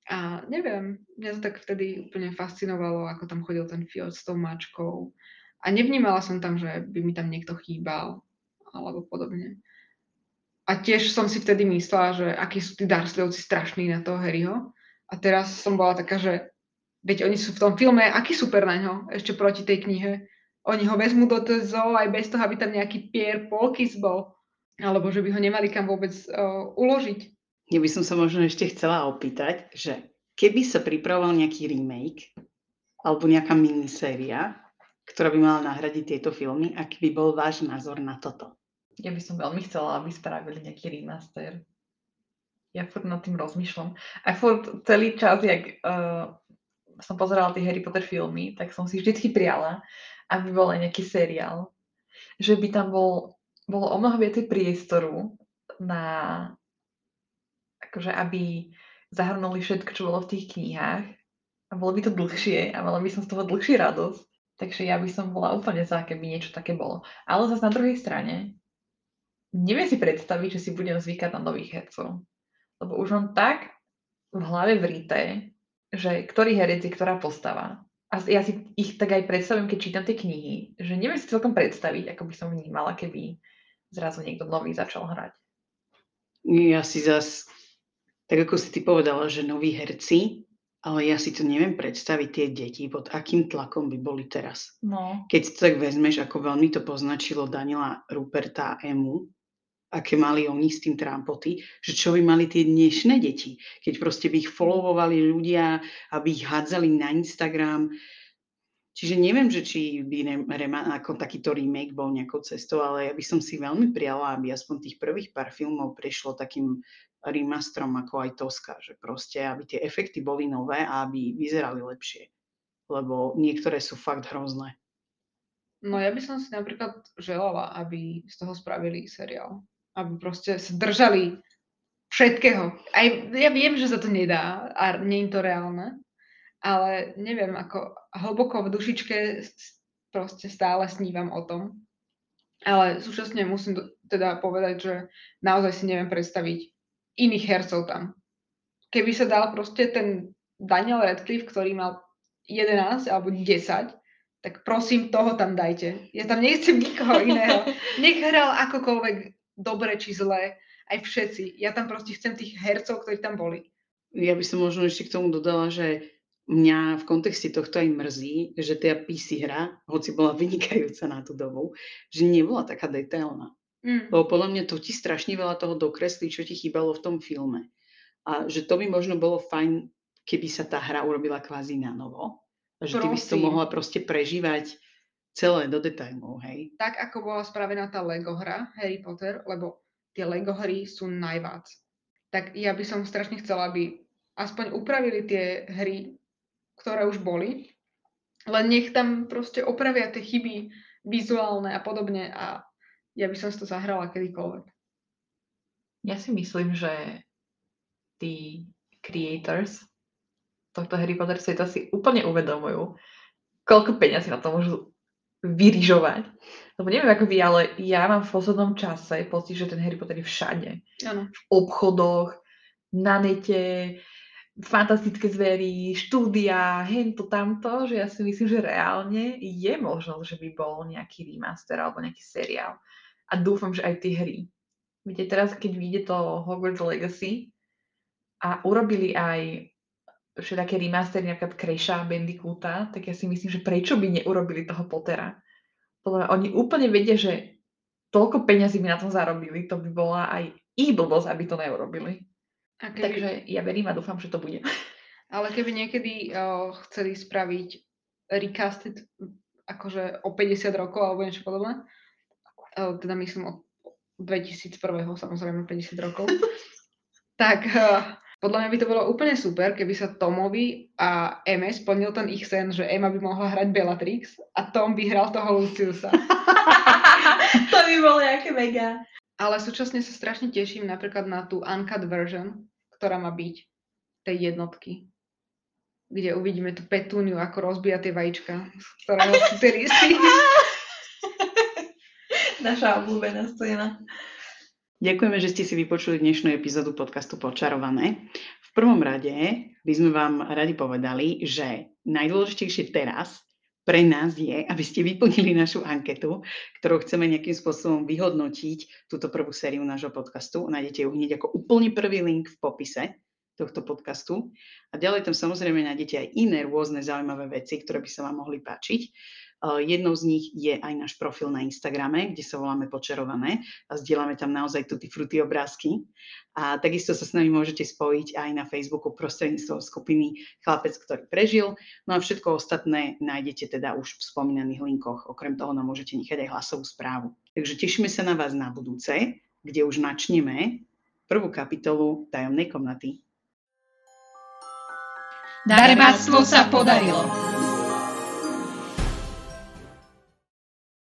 a neviem, mňa to tak vtedy úplne fascinovalo, ako tam chodil ten Fjord s tou mačkou. A nevnímala som tam, že by mi tam niekto chýbal, alebo podobne. A tiež som si vtedy myslela, že akí sú tí Dursleyovci strašní na toho Harryho. A teraz som bola taká, že veď oni sú v tom filme, aký super na ňo, ešte proti tej knihe. Oni ho vezmú do toho zoo aj bez toho, aby tam nejaký Pierre Polkis bol. Alebo že by ho nemali kam vôbec uh, uložiť. Ja by som sa možno ešte chcela opýtať, že keby sa pripravoval nejaký remake alebo nejaká miniséria, ktorá by mala nahradiť tieto filmy, aký by bol váš názor na toto? Ja by som veľmi chcela, aby spravili nejaký remaster. Ja furt nad tým rozmýšľam. A furt celý čas, jak uh, som pozerala tie Harry Potter filmy, tak som si vždycky priala, aby bol aj nejaký seriál. Že by tam bol, bolo o mnoho viacej priestoru na akože aby zahrnuli všetko, čo bolo v tých knihách a bolo by to dlhšie a mala by som z toho dlhšie radosť. Takže ja by som bola úplne za, keby niečo také bolo. Ale zase na druhej strane, neviem si predstaviť, že si budem zvykať na nových hercov. Lebo už mám tak v hlave vrité, že ktorý herec je ktorá postava. A ja si ich tak aj predstavujem, keď čítam tie knihy, že neviem si celkom predstaviť, ako by som vnímala, keby zrazu niekto nový začal hrať. Ja si zas, tak ako si ty povedala, že noví herci, ale ja si to neviem predstaviť tie deti, pod akým tlakom by boli teraz. No. Keď to tak vezmeš, ako veľmi to poznačilo Daniela Ruperta a Emu, aké mali oni s tým trampoty, že čo by mali tie dnešné deti, keď proste by ich followovali ľudia, aby ich hádzali na Instagram. Čiže neviem, že či by Rema, ako takýto remake bol nejakou cestou, ale ja by som si veľmi prijala, aby aspoň tých prvých pár filmov prešlo takým remasterom ako aj Toska, že proste, aby tie efekty boli nové a aby vyzerali lepšie. Lebo niektoré sú fakt hrozné. No ja by som si napríklad želala, aby z toho spravili seriál aby proste sa držali všetkého. Aj ja viem, že sa to nedá a nie je to reálne, ale neviem, ako hlboko v dušičke proste stále snívam o tom. Ale súčasne musím teda povedať, že naozaj si neviem predstaviť iných hercov tam. Keby sa dal proste ten Daniel Radcliffe, ktorý mal 11 alebo 10, tak prosím, toho tam dajte. Ja tam nechcem nikoho iného. Nech hral akokoľvek dobre či zlé, aj všetci. Ja tam proste chcem tých hercov, ktorí tam boli. Ja by som možno ešte k tomu dodala, že mňa v kontexte tohto aj mrzí, že tá PC hra, hoci bola vynikajúca na tú dobu, že nebola taká detailná. Mm. Lebo podľa mňa to ti strašne veľa toho dokreslí, čo ti chýbalo v tom filme. A že to by možno bolo fajn, keby sa tá hra urobila kvázi na novo. A že Prosím. ty by si to mohla proste prežívať celé do detailov, hej. Tak, ako bola spravená tá Lego hra Harry Potter, lebo tie Lego hry sú najvác. Tak ja by som strašne chcela, aby aspoň upravili tie hry, ktoré už boli, len nech tam proste opravia tie chyby vizuálne a podobne a ja by som si to zahrala kedykoľvek. Ja si myslím, že tí creators tohto Harry Potter sveta si úplne uvedomujú, koľko peňazí na to môžu vyrižovať. Lebo neviem ako vy, ale ja mám v poslednom čase pocit, že ten Harry Potter je všade. Ano. V obchodoch, na nete, fantastické zvery, štúdia, hento, tamto, že ja si myslím, že reálne je možnosť, že by bol nejaký remaster alebo nejaký seriál. A dúfam, že aj tie hry. Viete, teraz keď vyjde to Hogwarts Legacy a urobili aj všetaké remastery, napríklad Crasha Bandicoota, tak ja si myslím, že prečo by neurobili toho Pottera. Podľa mňa oni úplne vedia, že toľko peňazí by na tom zarobili, to by bola aj ich blbosť, aby to neurobili. A keby... Takže ja verím a dúfam, že to bude. Ale keby niekedy uh, chceli spraviť recasted akože o 50 rokov alebo niečo podobné, uh, teda myslím o 2001. samozrejme 50 rokov, tak uh, podľa mňa by to bolo úplne super, keby sa Tomovi a Eme splnil ten ich sen, že Emma by mohla hrať Bellatrix a Tom by hral toho Luciusa. to by bolo nejaké mega. Ale súčasne sa strašne teším napríklad na tú uncut version, ktorá má byť tej jednotky kde uvidíme tú petúniu, ako rozbíja tie vajíčka, z ktorého sú tie. Naša obľúbená scéna. Ďakujeme, že ste si vypočuli dnešnú epizódu podcastu Počarované. V prvom rade by sme vám radi povedali, že najdôležitejšie teraz pre nás je, aby ste vyplnili našu anketu, ktorou chceme nejakým spôsobom vyhodnotiť túto prvú sériu nášho podcastu. Nájdete ju hneď ako úplne prvý link v popise tohto podcastu. A ďalej tam samozrejme nájdete aj iné rôzne zaujímavé veci, ktoré by sa vám mohli páčiť. Jednou z nich je aj náš profil na Instagrame, kde sa voláme Počarované a zdieľame tam naozaj tuty fruty obrázky. A takisto sa s nami môžete spojiť aj na Facebooku prostredníctvom skupiny Chlapec, ktorý prežil. No a všetko ostatné nájdete teda už v spomínaných linkoch. Okrem toho nám môžete nechať aj hlasovú správu. Takže tešíme sa na vás na budúce, kde už načneme prvú kapitolu tajomnej komnaty. Darebáctvo sa podarilo.